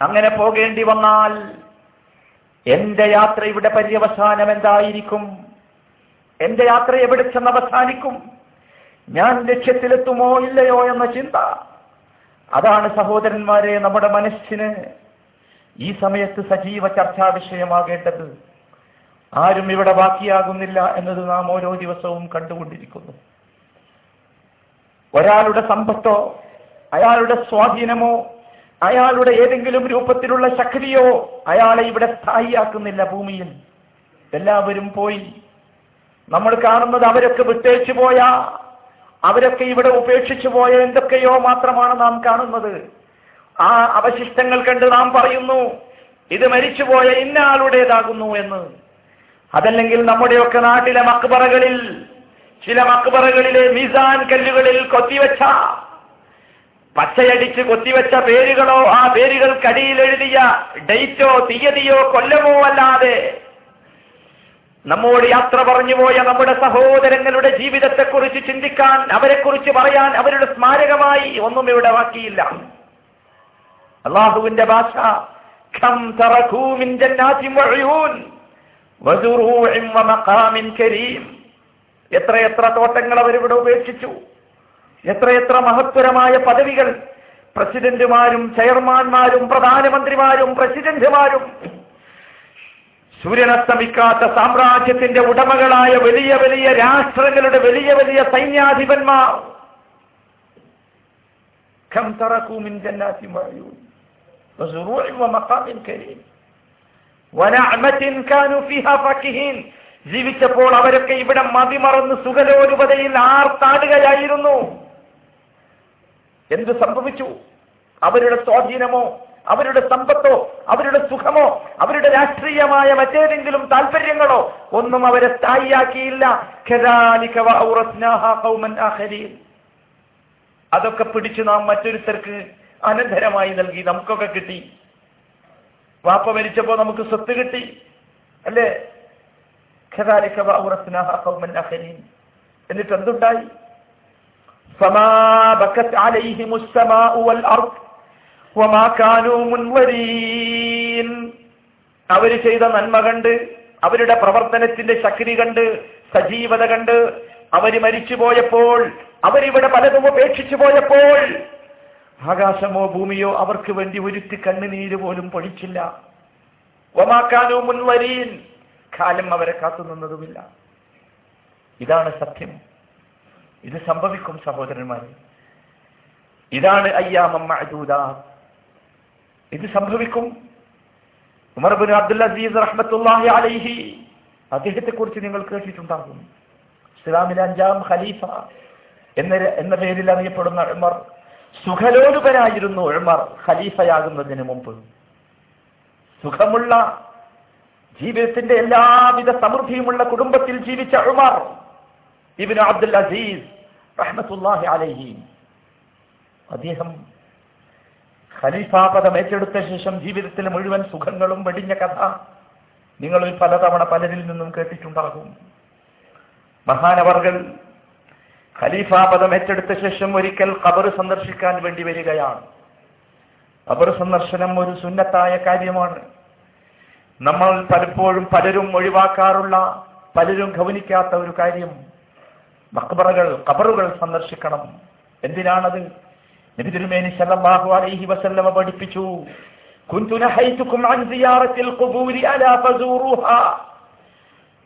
അങ്ങനെ പോകേണ്ടി വന്നാൽ എന്റെ യാത്ര ഇവിടെ പര്യവസാനം എന്തായിരിക്കും? എന്റെ യാത്ര എവിടെ ചെന്ന് അവസാനിക്കും? ഞാൻ ലക്ഷ്യത്തിലെത്തുമോ ഇല്ലയോ എന്ന ചിന്ത. അതാണ് സഹോദരന്മാരെ നമ്മുടെ മനസ്സിന് ഈ സമയത്ത് സജീവ ചർച്ചാ വിഷയമാകേണ്ടത്. ആരും ഇവിടെ ബാക്കിയാകുന്നില്ല എന്നത് നാം ഓരോ ദിവസവും കണ്ടുകൊണ്ടിരിക്കുന്നു. ഒരാളുടെ സമ്പത്തോ അയാളുടെ സ്വാധീനമോ അയാളുടെ ഏതെങ്കിലും രൂപത്തിലുള്ള ശക്തിയോ അയാളെ ഇവിടെ സ്ഥായിയാക്കുന്നില്ല ഭൂമിയിൽ. എല്ലാവരും പോയി. നമ്മൾ കാണുന്നത് അവരൊക്കെ വിട്ടേച്ചു പോയ അവരൊക്കെ ഇവിടെ ഉപേക്ഷിച്ചു പോയ എന്തൊക്കെയോ മാത്രമാണ് നാം കാണുന്നത്. ആ അവശിഷ്ടങ്ങൾ കണ്ട് നാം പറയുന്നു ഇത് മരിച്ചുപോയ ഇന്ന ആളുടേതാകുന്നു എന്ന്. അതല്ലെങ്കിൽ നമ്മുടെയൊക്കെ നാട്ടിലെ മക്ബറകളിൽ ചില മക്ബറകളിലെ മിസാൻ കല്ലുകളിൽ കൊത്തിവെച്ച പച്ചയടിച്ച് കൊത്തിവെച്ച പേരുകളോ ആ പേരുകൾക്കടിയിൽ എഴുതിയ ഡേറ്റോ തീയതിയോ കൊല്ലമോ അല്ലാതെ നമ്മോട് യാത്ര പറഞ്ഞു പോയ നമ്മുടെ സഹോദരങ്ങളുടെ ജീവിതത്തെക്കുറിച്ച് ചിന്തിക്കാൻ അവരെക്കുറിച്ച് പറയാൻ അവരുടെ സ്മാരകമായി ഒന്നും ഇവിടെ ബാക്കിയില്ല. അള്ളാഹുവിന്റെ ഭാഷ എത്രയെത്ര തോട്ടങ്ങൾ അവരിവിടെ ഉപേക്ഷിച്ചു എത്രയെത്ര മഹത്വരമായ പദവികൾ പ്രസിഡന്റുമാരും ചെയർമാൻമാരും പ്രധാനമന്ത്രിമാരും പ്രസിഡന്റുമാരും സൂര്യനസ്തമിക്കാത്ത സാമ്രാജ്യത്തിന്റെ ഉടമകളായ വലിയ വലിയ രാഷ്ട്രങ്ങളുടെ വലിയ വലിയ സൈന്യാധിപന്മാർ كم تركوا من جنات وعيون وزروع ومقام كريم ജീവിച്ചപ്പോൾ അവരൊക്കെ ഇവിടെ മതിമറന്ന് സുഖലോരുപതയിൽ ആർത്താടുകയായിരുന്നു. എന്ത് സംഭവിച്ചു? അവരുടെ സ്വാധീനമോ അവരുടെ സമ്പത്തോ അവരുടെ സുഖമോ അവരുടെ രാഷ്ട്രീയമായ മറ്റേതെങ്കിലും താല്പര്യങ്ങളോ ഒന്നും അവരെ സ്ഥായിയാക്കിയില്ല. അതൊക്കെ പിടിച്ചു നാം മറ്റൊരുത്തർക്ക് അനന്തരമായി നൽകി നമുക്കൊക്കെ കിട്ടി. വാപ്പ മരിച്ചപ്പോ നമുക്ക് സ്വത്ത് കിട്ടി. അല്ലേ? എന്നിട്ട് എന്തുണ്ടായി? അവർ ചെയ്ത നന്മ കണ്ട് അവരുടെ പ്രവർത്തനത്തിന്റെ ശക്തി കണ്ട് സജീവത കണ്ട് അവർ മരിച്ചു പോയപ്പോൾ അവരിവിടെ പലതും ഉപേക്ഷിച്ചു പോയപ്പോൾ ആകാശമോ ഭൂമിയോ അവർക്ക് വേണ്ടി ഒരുത്തി കണ്ണുനീര് പോലും പൊഴിച്ചില്ല. ഒമാക്കാനോ മുൻവരീൻ. കാലം അവരെ കാത്തുനിന്നതുമില്ല ഇതാണ് സത്യം. ഇത് സംഭവിക്കും സഹോദരന്മാരെ. ഇതാണ് അയ്യാമമ്മ മഅദൂദ. ഇത് സംഭവിക്കും. ഉമർ ബിൻ അബ്ദുൽ അസീസ് റഹ്മത്തുള്ളാഹി അലൈഹി അദ്ദേഹത്തെ കുറിച്ച് നിങ്ങൾ കേട്ടിട്ടുണ്ടാകും. ഇസ്ലാമിലെ അഞ്ചാം ഖലീഫ എന്ന എന്ന പേരിൽ അറിയപ്പെടുന്ന ഉമർ സുഖലോലുപനായിരുന്നു ഉമർ ഖലീഫയാകുന്നതിന് മുമ്പ്. സുഖമുള്ള ജീവിതത്തിന്റെ എല്ലാവിധ സമൃദ്ധിയുമുള്ള കുടുംബത്തിൽ ജീവിച്ച ഉമർ ഇബിൻ അബ്ദുൽ അസീസ് റഹ്മത്തുല്ലാഹി അലൈഹി. അദ്ദേഹം ഖലീഫാപദം ഏറ്റെടുത്ത ശേഷം ജീവിതത്തിലെ മുഴുവൻ സുഖങ്ങളും വെടിഞ്ഞ കഥ നിങ്ങളിൽ പലതവണ പലരിൽ നിന്നും കേട്ടിട്ടുണ്ടാകും. മഹാനവർകൾ ഖലീഫാപദം ഏറ്റെടുത്ത ശേഷം ഒരിക്കൽ ഖബർ സന്ദർശിക്കാൻ വേണ്ടി വരികയാണ്. ഖബർ സന്ദർശനം ഒരു സുന്നത്തായ കാര്യമാണ്. നമ്മൾ പലപ്പോഴും പലരും ഒഴിവാക്കാറുള്ള പലരും ഗവനിക്കാത്ത ഒരു കാര്യം. മക്ബറകൾ ഖബറുകൾ സന്ദർശിക്കണം. എന്തിനാണത്? നബി തിരുമേനി സല്ലല്ലാഹു അലൈഹി വസല്ലമ പഠിപ്പിച്ചു കുന്തു ഹൈതുക്കും അൻ സിയാറത്തിൽ ഖുബൂരി അലാ ഫസൂറുഹാ.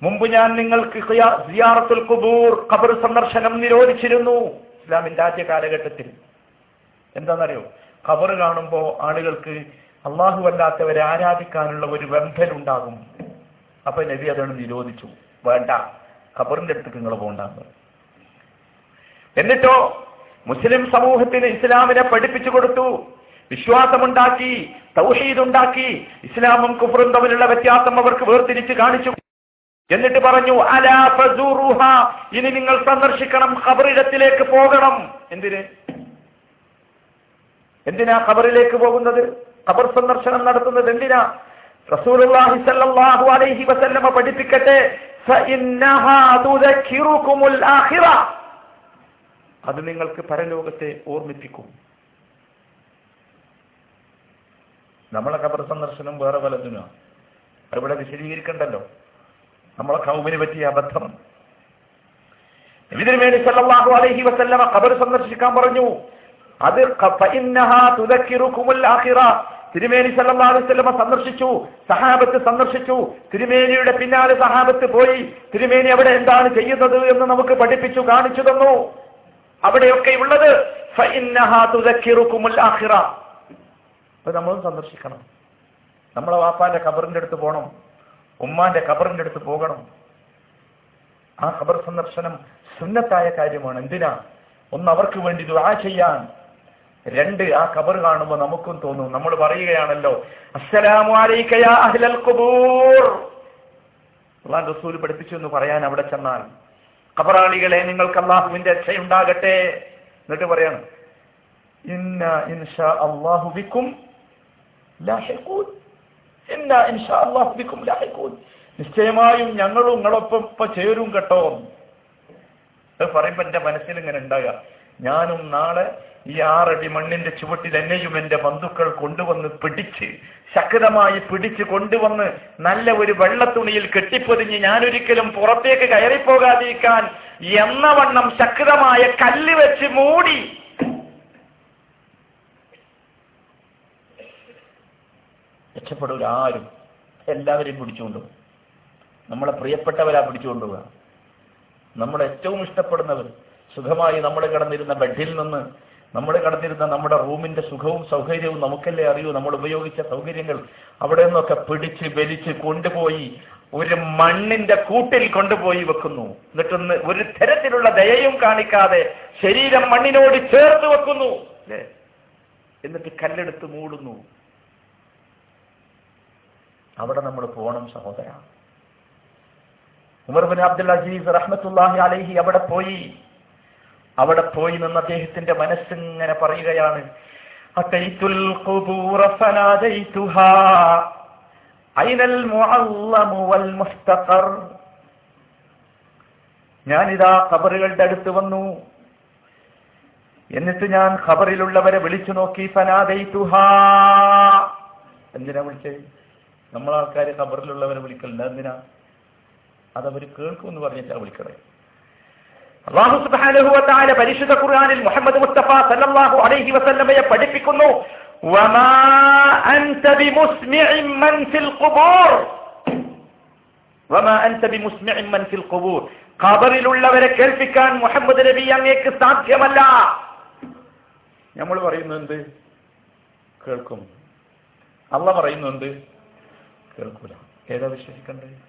മുമ്പ് ഞാൻ നിങ്ങൾക്ക് സിയാറത്തുൽ കുബൂർ ഖബർ സന്ദർശനം നിരോധിച്ചിരുന്നു. ഇസ്ലാമിന്റെ ആദ്യ കാലഘട്ടത്തിൽ. എന്താണെന്നറിയോ? ഖബർ കാണുമ്പോൾ ആളുകൾക്ക് അള്ളാഹു അല്ലാത്തവരെ ആരാധിക്കാനുള്ള ഒരു വെമ്പൽ ഉണ്ടാകും. അപ്പൊ നബി അതാണ് നിരോധിച്ചു. വേണ്ട. ഖബറിന്റെ അടുത്തേക്ക് നിങ്ങൾ പോകണ്ടെന്ന് എന്നിട്ടോ മുസ്ലിം സമൂഹത്തിന് ഇസ്ലാമിനെ പഠിപ്പിച്ചു കൊടുത്തു. വിശ്വാസമുണ്ടാക്കി തൗഹീദ് ഉണ്ടാക്കി ഇസ്ലാമും കുഫറും തമ്മിലുള്ള വ്യത്യാസം അവർക്ക് വേർതിരിച്ച് കാണിച്ചു എന്നിട്ട് പറഞ്ഞു അലാ ഫസൂറുഹ ഇനി നിങ്ങൾ സന്ദർശിക്കണം ഖബറിടത്തിലേക്ക് പോകണം. എന്തിന്? എന്തിനാ ഖബറിലേക്ക് പോകുന്നത്? ഖബർ സന്ദർശനം നടത്തുന്നത് എന്തിനാ? റസൂലുള്ളാഹി സ്വല്ലല്ലാഹു അലൈഹി വസല്ലമ പഠിപ്പിക്കട്ടെ അത് നിങ്ങൾക്ക് പരലോകത്തെ ഓർമ്മിപ്പിക്കും. നമ്മളെ ഖബർ സന്ദർശനം വേറെ പലതിനാ. അവിടെ വിശദീകരിക്കണ്ടല്ലോ. നമ്മളെ കൗമിന് പറ്റിയ അബദ്ധം. നബിതിരുമേനി സല്ലല്ലാഹു അലൈഹി വസല്ലമ ഖബർ സന്ദർശിക്കാൻ പറഞ്ഞു. അത് തിരുമേനി വസല്ലമ സന്ദർശിച്ചു സഹാബത്ത് സന്ദർശിച്ചു. തിരുമേനിയുടെ പിന്നാലെ സഹാബത്ത് പോയി തിരുമേനി അവിടെ എന്താണ് ചെയ്യുന്നത് എന്ന് നമുക്ക് പഠിപ്പിച്ചു കാണിച്ചു തന്നു. അവിടെയൊക്കെ ഉള്ളത് നമ്മളും സന്ദർശിക്കണം. നമ്മളെ വാപ്പാന്റെ ഖബറിന്റെ അടുത്ത് പോകണം ഉമ്മാന്റെ ഖബറിന്റെ അടുത്ത് പോകണം. ആ ഖബർ സന്ദർശനം സുന്നത്തായ കാര്യമാണ്. എന്തിനാ? ഒന്ന് അവർക്ക് വേണ്ടി ദുആ ചെയ്യാൻ. രണ്ട് ആ ഖബർ കാണുമ്പോൾ നമുക്കും തോന്നും. നമ്മൾ പറയുകയാണല്ലോ അസ്സലാമു അലൈക യാ അഹ്ലൽ അള്ളാഹ് റസൂൽ പഠിപ്പിച്ചു എന്ന് പറയാൻ അവിടെ ചെന്നാൽ ഖബറാളികളെ നിങ്ങൾക്ക് അള്ളാഹുവിന്റെ രക്ഷയുണ്ടാകട്ടെ. എന്നിട്ട് പറയണം ഇന്ന ഇൻഷാ ലാഹിഖൂൻ ഇന്ന ഇൻഷാ ലാഹിഖൂൻ. നിശ്ചയമായും ഞങ്ങളും നിങ്ങളൊപ്പം ഇപ്പൊ ചേരും കേട്ടോ. പറയുമ്പോ എന്റെ മനസ്സിൽ ഇങ്ങനെ ഉണ്ടാകുക ഞാനും നാളെ ഈ ആറടി മണ്ണിന്റെ ചുവട്ടിൽ എന്നെയും എന്റെ ബന്ധുക്കൾ കൊണ്ടുവന്ന് പിടിച്ച് ശക്തമായി പിടിച്ച് കൊണ്ടുവന്ന് നല്ല ഒരു വെള്ളത്തുണിയിൽ കെട്ടിപ്പൊതിഞ്ഞ് ഞാനൊരിക്കലും പുറത്തേക്ക് കയറിപ്പോകാതിരിക്കാൻ എന്ന വണ്ണം ശക്തമായ കല്ല് വെച്ച് മൂടി രക്ഷപ്പെടൂല ആരും. എല്ലാവരെയും പിടിച്ചുകൊണ്ടുപോകും. നമ്മളെ പ്രിയപ്പെട്ടവരാ പിടിച്ചുകൊണ്ടുപോവുക നമ്മുടെ ഏറ്റവും ഇഷ്ടപ്പെടുന്നവർ സുഖമായി നമ്മൾ കിടന്നിരുന്ന ബെഡിൽ നിന്ന് നമ്മൾ കിടന്നിരുന്ന നമ്മുടെ റൂമിന്റെ സുഖവും സൗകര്യവും നമുക്കല്ലേ അറിയൂ? നമ്മൾ ഉപയോഗിച്ച സൗകര്യങ്ങൾ അവിടെ നിന്നൊക്കെ പിടിച്ച് വലിച്ച് കൊണ്ടുപോയി ഒരു മണ്ണിന്റെ കൂട്ടിൽ കൊണ്ടുപോയി വെക്കുന്നു. എന്നിട്ടൊന്ന് ഒരു തരത്തിലുള്ള ദയയും കാണിക്കാതെ ശരീരം മണ്ണിനോട് ചേർത്ത് വെക്കുന്നു. എന്നിട്ട് കല്ലെടുത്ത് മൂടുന്നു. അവിടെ നമ്മൾ പോകണം സഹോദര. ഉമർ ബിൻ അബ്ദുൽ അജീസ് റഹ്മത്തുല്ലാഹി അലൈഹി അവിടെ പോയി. അവിടെ പോയി നിന്ന് അദ്ദേഹത്തിന്റെ മനസ്സിങ്ങനെ പറയുകയാണ് ഞാനിതാ ഖബറുകളുടെ അടുത്ത് വന്നു. എന്നിട്ട് ഞാൻ ഖബറിലുള്ളവരെ വിളിച്ചു നോക്കി ഫനാദൈ തുഹാ എന്തിനാ വിളിച്ചത്? നമ്മളാൾക്കാര് ഖബറിലുള്ളവരെ വിളിക്കലുണ്ട് എന്തിനാ? അതവർ കേൾക്കും എന്ന് പറഞ്ഞിട്ടാ വിളിക്കണേ. അള്ളാഹു സുബ്ഹാനഹു വ തആല പരിശുദ്ധ ഖുർആനിൽ മുഹമ്മദ് മുസ്തഫ സല്ലല്ലാഹു അലൈഹി വസല്ലമയെ പഠിപ്പിക്കുന്നു. വമാ അൻത ബിമുസ്മിഇൻ മൻ ഫിൽ ഖുബൂർ. വമാ അൻത ബിമുസ്മിഇൻ മൻ ഫിൽ ഖുബൂർ. ഖബറിലുള്ളവരെ കേൾപ്പിക്കാൻ മുഹമ്മദ് നബി അങ്ങേക്ക് സാധ്യമല്ല. നമ്മൾ പറയുന്നുണ്ട് കേൾക്കും. അള്ള പറയുന്നുണ്ട് കേൾക്കൂല. ഏതാ വിശ്വസിക്കേണ്ടത്?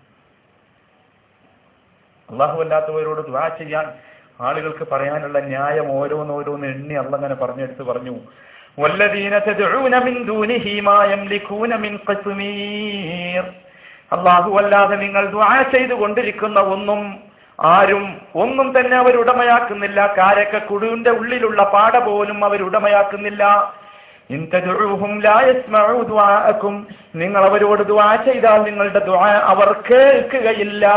അള്ളാഹുവല്ലാത്തവരോട് ദ്വാ ചെയ്യാൻ ആളുകൾക്ക് പറയാനുള്ള ന്യായം ഓരോന്നോരോന്ന് എണ്ണി അള്ളങ്ങനെ പറഞ്ഞെടുത്ത് പറഞ്ഞു. അള്ളാഹു അല്ലാതെ നിങ്ങൾ ദ്വാ ചെയ്തു കൊണ്ടിരിക്കുന്ന ഒന്നും ആരും ഒന്നും തന്നെ അവരുടമയാക്കുന്നില്ല. കാരക്ക കുടുവിന്റെ ഉള്ളിലുള്ള പാട പോലും അവരുടമയാക്കുന്നില്ല. നിങ്ങൾ അവരോട് ദുആ ചെയ്താൽ നിങ്ങളുടെ ദുആ അവർ കേൾക്കുകയില്ല.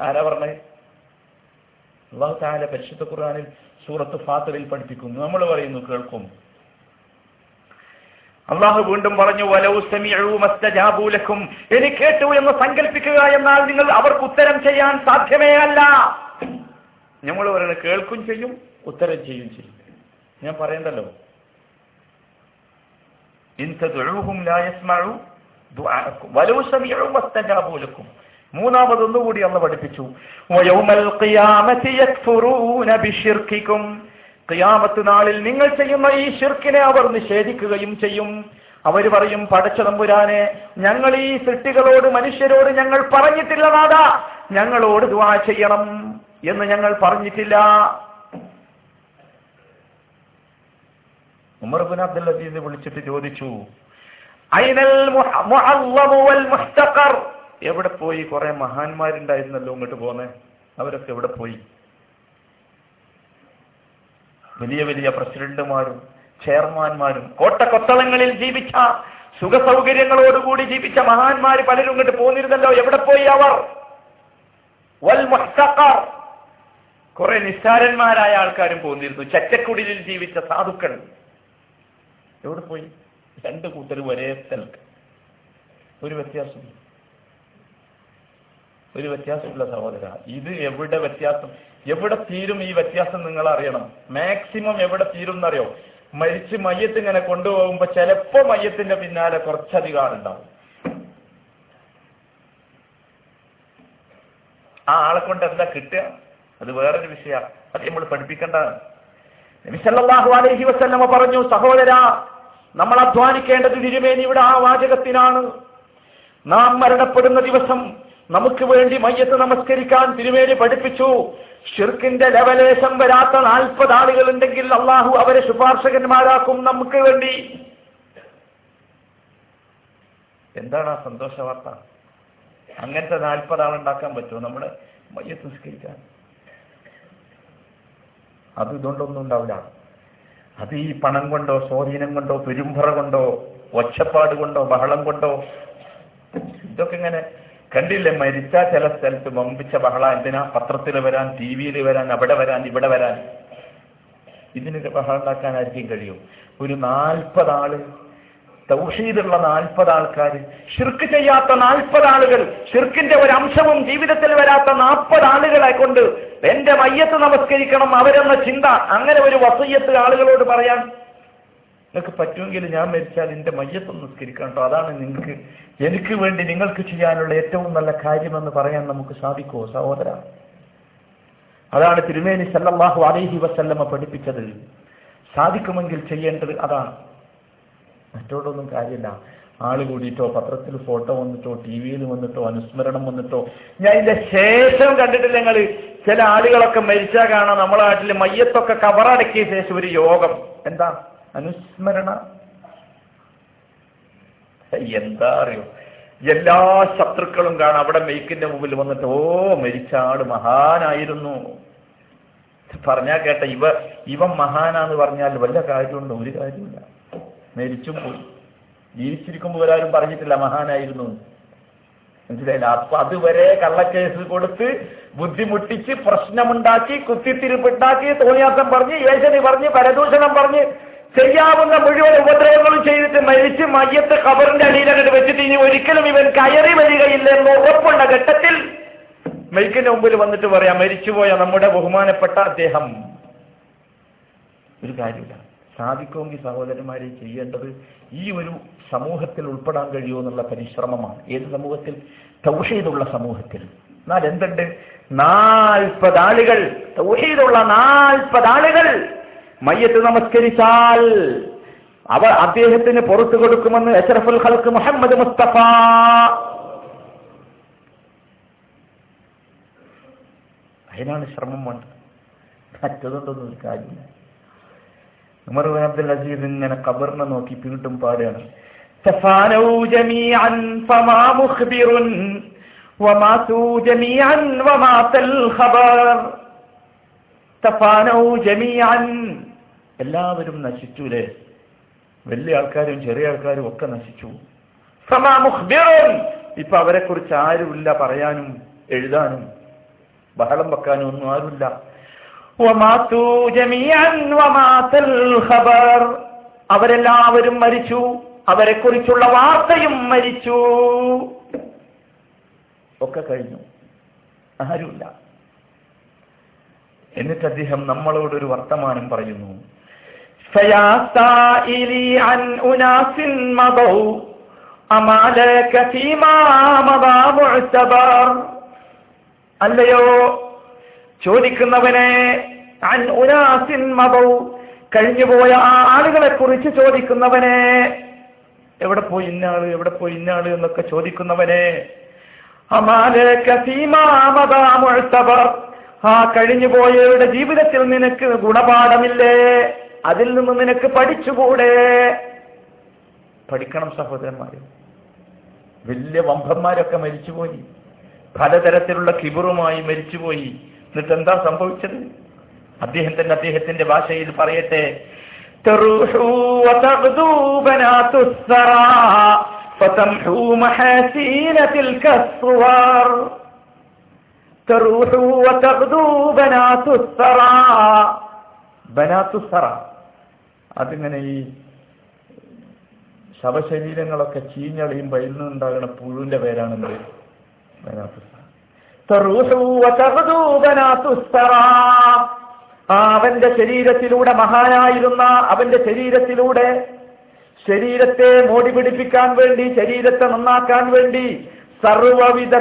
ആരാ പറഞ്ഞേ? അള്ളാഹു പരിശുദ്ധ ഖുർആാനിൽ സൂറത്ത് ഫാത്തറിൽ പഠിപ്പിക്കുന്നു. നമ്മൾ പറയുന്നു കേൾക്കും. അള്ളാഹു വീണ്ടും പറഞ്ഞു വലൗ സമിഉ എനി കേട്ടു എന്ന് സങ്കല്പിക്കുക എന്നാൽ നിങ്ങൾ അവർക്ക് ഉത്തരം ചെയ്യാൻ സാധ്യമേ അല്ല. നമ്മൾ പറയുന്നത് കേൾക്കും ചെയ്യും ഉത്തരം ചെയ്യും ചെയ്യും. ഞാൻ പറയണ്ടല്ലോ. ഇൻ മൂന്നാമത് മൂന്നാമതൊന്നുകൂടി അന്ന് പഠിപ്പിച്ചു. ഖിയാമത്തി നാളിൽ നിങ്ങൾ ചെയ്യുന്ന ഈ ഷിർക്കിനെ അവർ നിഷേധിക്കുകയും ചെയ്യും. അവർ പറയും പടച്ച തമ്പുരാനെ ഞങ്ങൾ ഈ സൃഷ്ടികളോട് മനുഷ്യരോട് ഞങ്ങൾ പറഞ്ഞിട്ടില്ല നാദാ ഞങ്ങളോട് ദുആ ചെയ്യണം. എന്ന് ഞങ്ങൾ പറഞ്ഞിട്ടില്ല. ഉമർ ബിൻ അബ്ദുൽ അസീസ് വിളിച്ചിട്ട് ചോദിച്ചു ഐനൽ വൽ എവിടെ പോയി? കുറെ മഹാന്മാരുണ്ടായിരുന്നല്ലോ ഇങ്ങോട്ട് പോന്നെ. അവരൊക്കെ എവിടെ പോയി? വലിയ വലിയ പ്രസിഡന്റുമാരും ചെയർമാന്മാരും കോട്ടക്കൊത്തളങ്ങളിൽ ജീവിച്ച സുഖ സൗകര്യങ്ങളോടുകൂടി ജീവിച്ച മഹാന്മാര് പലരും ഇങ്ങോട്ട് പോന്നിരുന്നല്ലോ. എവിടെ പോയി അവർ? വൽ മുഹ്തഖർ. കുറെ നിസ്സാരന്മാരായ ആൾക്കാരും പോന്നിരുന്നു. ചറ്റക്കുടിലിൽ ജീവിച്ച സാധുക്കൾ. എവിടെ പോയി? രണ്ട് കൂട്ടരും ഒരേ സ്ഥലത്ത്. ഒരു വ്യത്യാസം ഒരു വ്യത്യാസമില്ല സഹോദര. ഇത് എവിടെ വ്യത്യാസം? എവിടെ തീരും ഈ വ്യത്യാസം നിങ്ങൾ അറിയണം. മാക്സിമം എവിടെ തീരും എന്നറിയോ? മരിച്ച് മയ്യത്ത് ഇങ്ങനെ കൊണ്ടുപോകുമ്പോ ചിലപ്പോ മയ്യത്തിന്റെ പിന്നാലെ കുറച്ചധികം ആളുണ്ടാവും. ആ ആളെ കൊണ്ട് എന്താ കിട്ടുക? അത് വേറൊരു വിഷയ അത് നമ്മൾ പഠിപ്പിക്കേണ്ടതാണ്. നബി സല്ലല്ലാഹു അലൈഹി വസല്ലമ പറഞ്ഞു സഹോദര നമ്മൾ അധ്വാനിക്കേണ്ടത് തിരുമേനി ഇവിടെ ആ വാചകത്തിനാണ്. നാം മരണപ്പെടുന്ന ദിവസം നമുക്ക് വേണ്ടി മയ്യത്ത് നമസ്കരിക്കാൻ തിരുമേനി പഠിപ്പിച്ചു. ഷിർക്കിന്റെ ലവലേശം വരാത്ത നാൽപ്പത് ആളുകൾ ഉണ്ടെങ്കിൽ അള്ളാഹു അവരെ ശുപാർശകന്മാരാക്കും നമുക്ക് വേണ്ടി. എന്താണ് ആ സന്തോഷ വാർത്ത? അങ്ങനത്തെ നാൽപ്പത് ആളുണ്ടാക്കാൻ പറ്റുമോ? നമ്മുടെ മയ്യത്ത് നിസ്കരിക്കാൻ. അത് ഇതുകൊണ്ടൊന്നും ഉണ്ടാവില്ല. അത് ഈ പണം കൊണ്ടോ സ്വാധീനം കൊണ്ടോ പെരുമ്പറ കൊണ്ടോ ഒച്ചപ്പാട് കൊണ്ടോ ബഹളം കൊണ്ടോ ഇതൊക്കെ ഇങ്ങനെ കണ്ടില്ലേ? മരിച്ച ചില സ്ഥലത്ത് വമ്പിച്ച ബഹള. എന്തിനാ? പത്രത്തിൽ വരാൻ ടി വിയിൽ വരാൻ അവിടെ വരാൻ ഇവിടെ വരാൻ. ഇതിനൊക്കെ ബഹളം ഉണ്ടാക്കാനായിരിക്കും കഴിയും. ഒരു നാൽപ്പത് ആൾ തൗഹീദുള്ള നാൽപ്പത് ആൾക്കാർ ഷിർക്ക് ചെയ്യാത്ത നാൽപ്പത് ആളുകൾ ഷിർക്കിന്റെ ഒരു അംശവും ജീവിതത്തിൽ വരാത്ത നാൽപ്പത് ആളുകളെ കൊണ്ട് എന്റെ മയ്യത്ത് നമസ്കരിക്കണം അവരെന്ന ചിന്ത അങ്ങനെ ഒരു വസയ്യത്ത് ആളുകളോട് പറയാൻ നിങ്ങൾക്ക് പറ്റുമെങ്കിൽ ഞാൻ മരിച്ചാൽ എന്റെ മയ്യത്ത് നമസ്കരിക്കണം കേട്ടോ. അതാണ് നിങ്ങൾക്ക് എനിക്ക് വേണ്ടി നിങ്ങൾക്ക് ചെയ്യാനുള്ള ഏറ്റവും നല്ല കാര്യമെന്ന് പറയാൻ നമുക്ക് സാധിക്കുമോ സഹോദര? അതാണ് തിരുമേനി സല്ലാഹു അലൈഹി വസല്ലമ്മ പഠിപ്പിച്ചത് സാധിക്കുമെങ്കിൽ ചെയ്യേണ്ടത് അതാണ്. മറ്റോടൊന്നും കാര്യമില്ല. ആൾ കൂടിയിട്ടോ പത്രത്തിൽ ഫോട്ടോ വന്നിട്ടോ ടി വിയിൽ വന്നിട്ടോ അനുസ്മരണം വന്നിട്ടോ ഞാൻ ഇതിന്റെ ശേഷം കണ്ടിട്ടില്ല ഞങ്ങൾ ചില ആളുകളൊക്കെ മരിച്ചാൽ കാണാം. നമ്മളെ നാട്ടിൽ മയ്യത്തൊക്കെ കവറടക്കിയ ശേഷം ഒരു യോഗം. എന്താ? അനുസ്മരണ. എന്താ അറിയോ? എല്ലാ ശത്രുക്കളും കാണാം. അവിടെ മെയ്ക്കിന്റെ മുമ്പിൽ വന്നിട്ട് ഓ മരിച്ച ആൾ മഹാനായിരുന്നു. പറഞ്ഞാ കേട്ട ഇവ ഇവൻ മഹാനാന്ന് പറഞ്ഞാൽ വല്ല കാര്യമുണ്ടോ? ഒരു കാര്യമില്ല മരിച്ചും പോയി ജീവിച്ചിരിക്കുമ്പോൾ ഒരാരും പറഞ്ഞിട്ടില്ല മഹാനായിരുന്നു. മനസ്സിലായില്ല? അപ്പൊ അതുവരെ കള്ളക്കേസ് കൊടുത്ത് ബുദ്ധിമുട്ടിച്ച് പ്രശ്നമുണ്ടാക്കി കുത്തിത്തിരിപ്പുണ്ടാക്കി തോന്നിയാസം പറഞ്ഞ് ഏശനി പറഞ്ഞ് പരദൂഷണം പറഞ്ഞ് ചെയ്യാവുന്ന മുഴുവൻ ഉപദ്രവങ്ങളും ചെയ്തിട്ട് മരിച്ച് മയ്യത്ത് കബറിന്റെ അടിയിലങ്ങോട്ട് വെച്ചിട്ട് ഇനി ഒരിക്കലും ഇവൻ കയറി വരികയില്ല എന്ന് ഉറപ്പുള്ള ഘട്ടത്തിൽ മെയ്ക്കിന്റെ മുമ്പിൽ വന്നിട്ട് പറയാം മരിച്ചുപോയ നമ്മുടെ ബഹുമാനപ്പെട്ട അദ്ദേഹം. ഒരു കാര്യമില്ല സാധിക്കുമെങ്കിൽ സഹോദരന്മാരെ ചെയ്യേണ്ടത് ഈ ഒരു സമൂഹത്തിൽ ഉൾപ്പെടാൻ കഴിയുമോ എന്നുള്ള പരിശ്രമമാണ്. ഏത് സമൂഹത്തിൽ? തൗഹീദുള്ള സമൂഹത്തിൽ. എന്നാൽ എന്തുണ്ട് നാൽപ്പത് ആളുകൾ. തൗഹീദുള്ള നാൽപ്പത് മയ്യത്ത് നമസ്കരിച്ചാൽ അവ അദ്ദേഹത്തിന് പുറത്തു കൊടുക്കുമെന്ന് അഷറഫുൽ ഹൽക്ക് മുഹമ്മദ് മുസ്തഫ. അതിനാണ് ശ്രമം വേണ്ടത്. മറ്റതൊന്നും ഒരു കാര്യമില്ല. ഉമർ അബ്ദുൽ അസീസ് ഇങ്ങനെ കബറിനെ നോക്കി വീണ്ടും പാടുകയാണ്. എല്ലാവരും നശിച്ചുലേ. വലിയ ആൾക്കാരും ചെറിയ ആൾക്കാരും ഒക്കെ നശിച്ചു. ഇപ്പൊ അവരെ കുറിച്ച് ആരുമില്ല പറയാനും എഴുതാനും ബഹളം വെക്കാനും ഒന്നും ആരുമില്ല. അവരെല്ലാവരും മരിച്ചു. അവരെ കുറിച്ചുള്ള വാർത്തയും മരിച്ചു. ഒക്കെ കഴിഞ്ഞു. ആരുമില്ല. എന്നിട്ട് അദ്ദേഹം നമ്മളോട് ഒരു വർത്തമാനം പറയുന്നു. അല്ലയോ ചോദിക്കുന്നവനെ കഴിഞ്ഞുപോയ ആ ആളുകളെ കുറിച്ച് ചോദിക്കുന്നവനെ എവിടെ പോയി ഇന്നാൾ? എവിടെ പോയി ഇന്നാൾ? എന്നൊക്കെ ചോദിക്കുന്നവനെ. ആ കഴിഞ്ഞുപോയവരുടെ ജീവിതത്തിൽ നിനക്ക് ഗുണപാഠമില്ലേ? അതിൽ നിന്ന് നിനക്ക് പഠിച്ചുകൂടെ? പഠിക്കണം സഹോദരന്മാരെ. വലിയ വമ്പന്മാരൊക്കെ മരിച്ചുപോയി. പലതരത്തിലുള്ള കിബറുമായി മരിച്ചുപോയി. എന്നിട്ട് എന്താ സംഭവിച്ചത്? അദ്ദേഹം തന്നെ അദ്ദേഹത്തിന്റെ ഭാഷയിൽ പറയട്ടെ. അതിങ്ങനെ ഈ ശവശരീരങ്ങളൊക്കെ ചീഞ്ഞളിയും ബൈലിനുണ്ടാകുന്ന പുഴുവിന്റെ പേരാണെന്ന് ബനാത്തുസ്സറ അവന്റെ ശരീരത്തിലൂടെ മഹാനായിരുന്ന അവന്റെ ശരീരത്തിലൂടെ ശരീരത്തെ മോടി പിടിപ്പിക്കാൻ വേണ്ടി ശരീരത്തെ നന്നാക്കാൻ വേണ്ടി സർവവിധ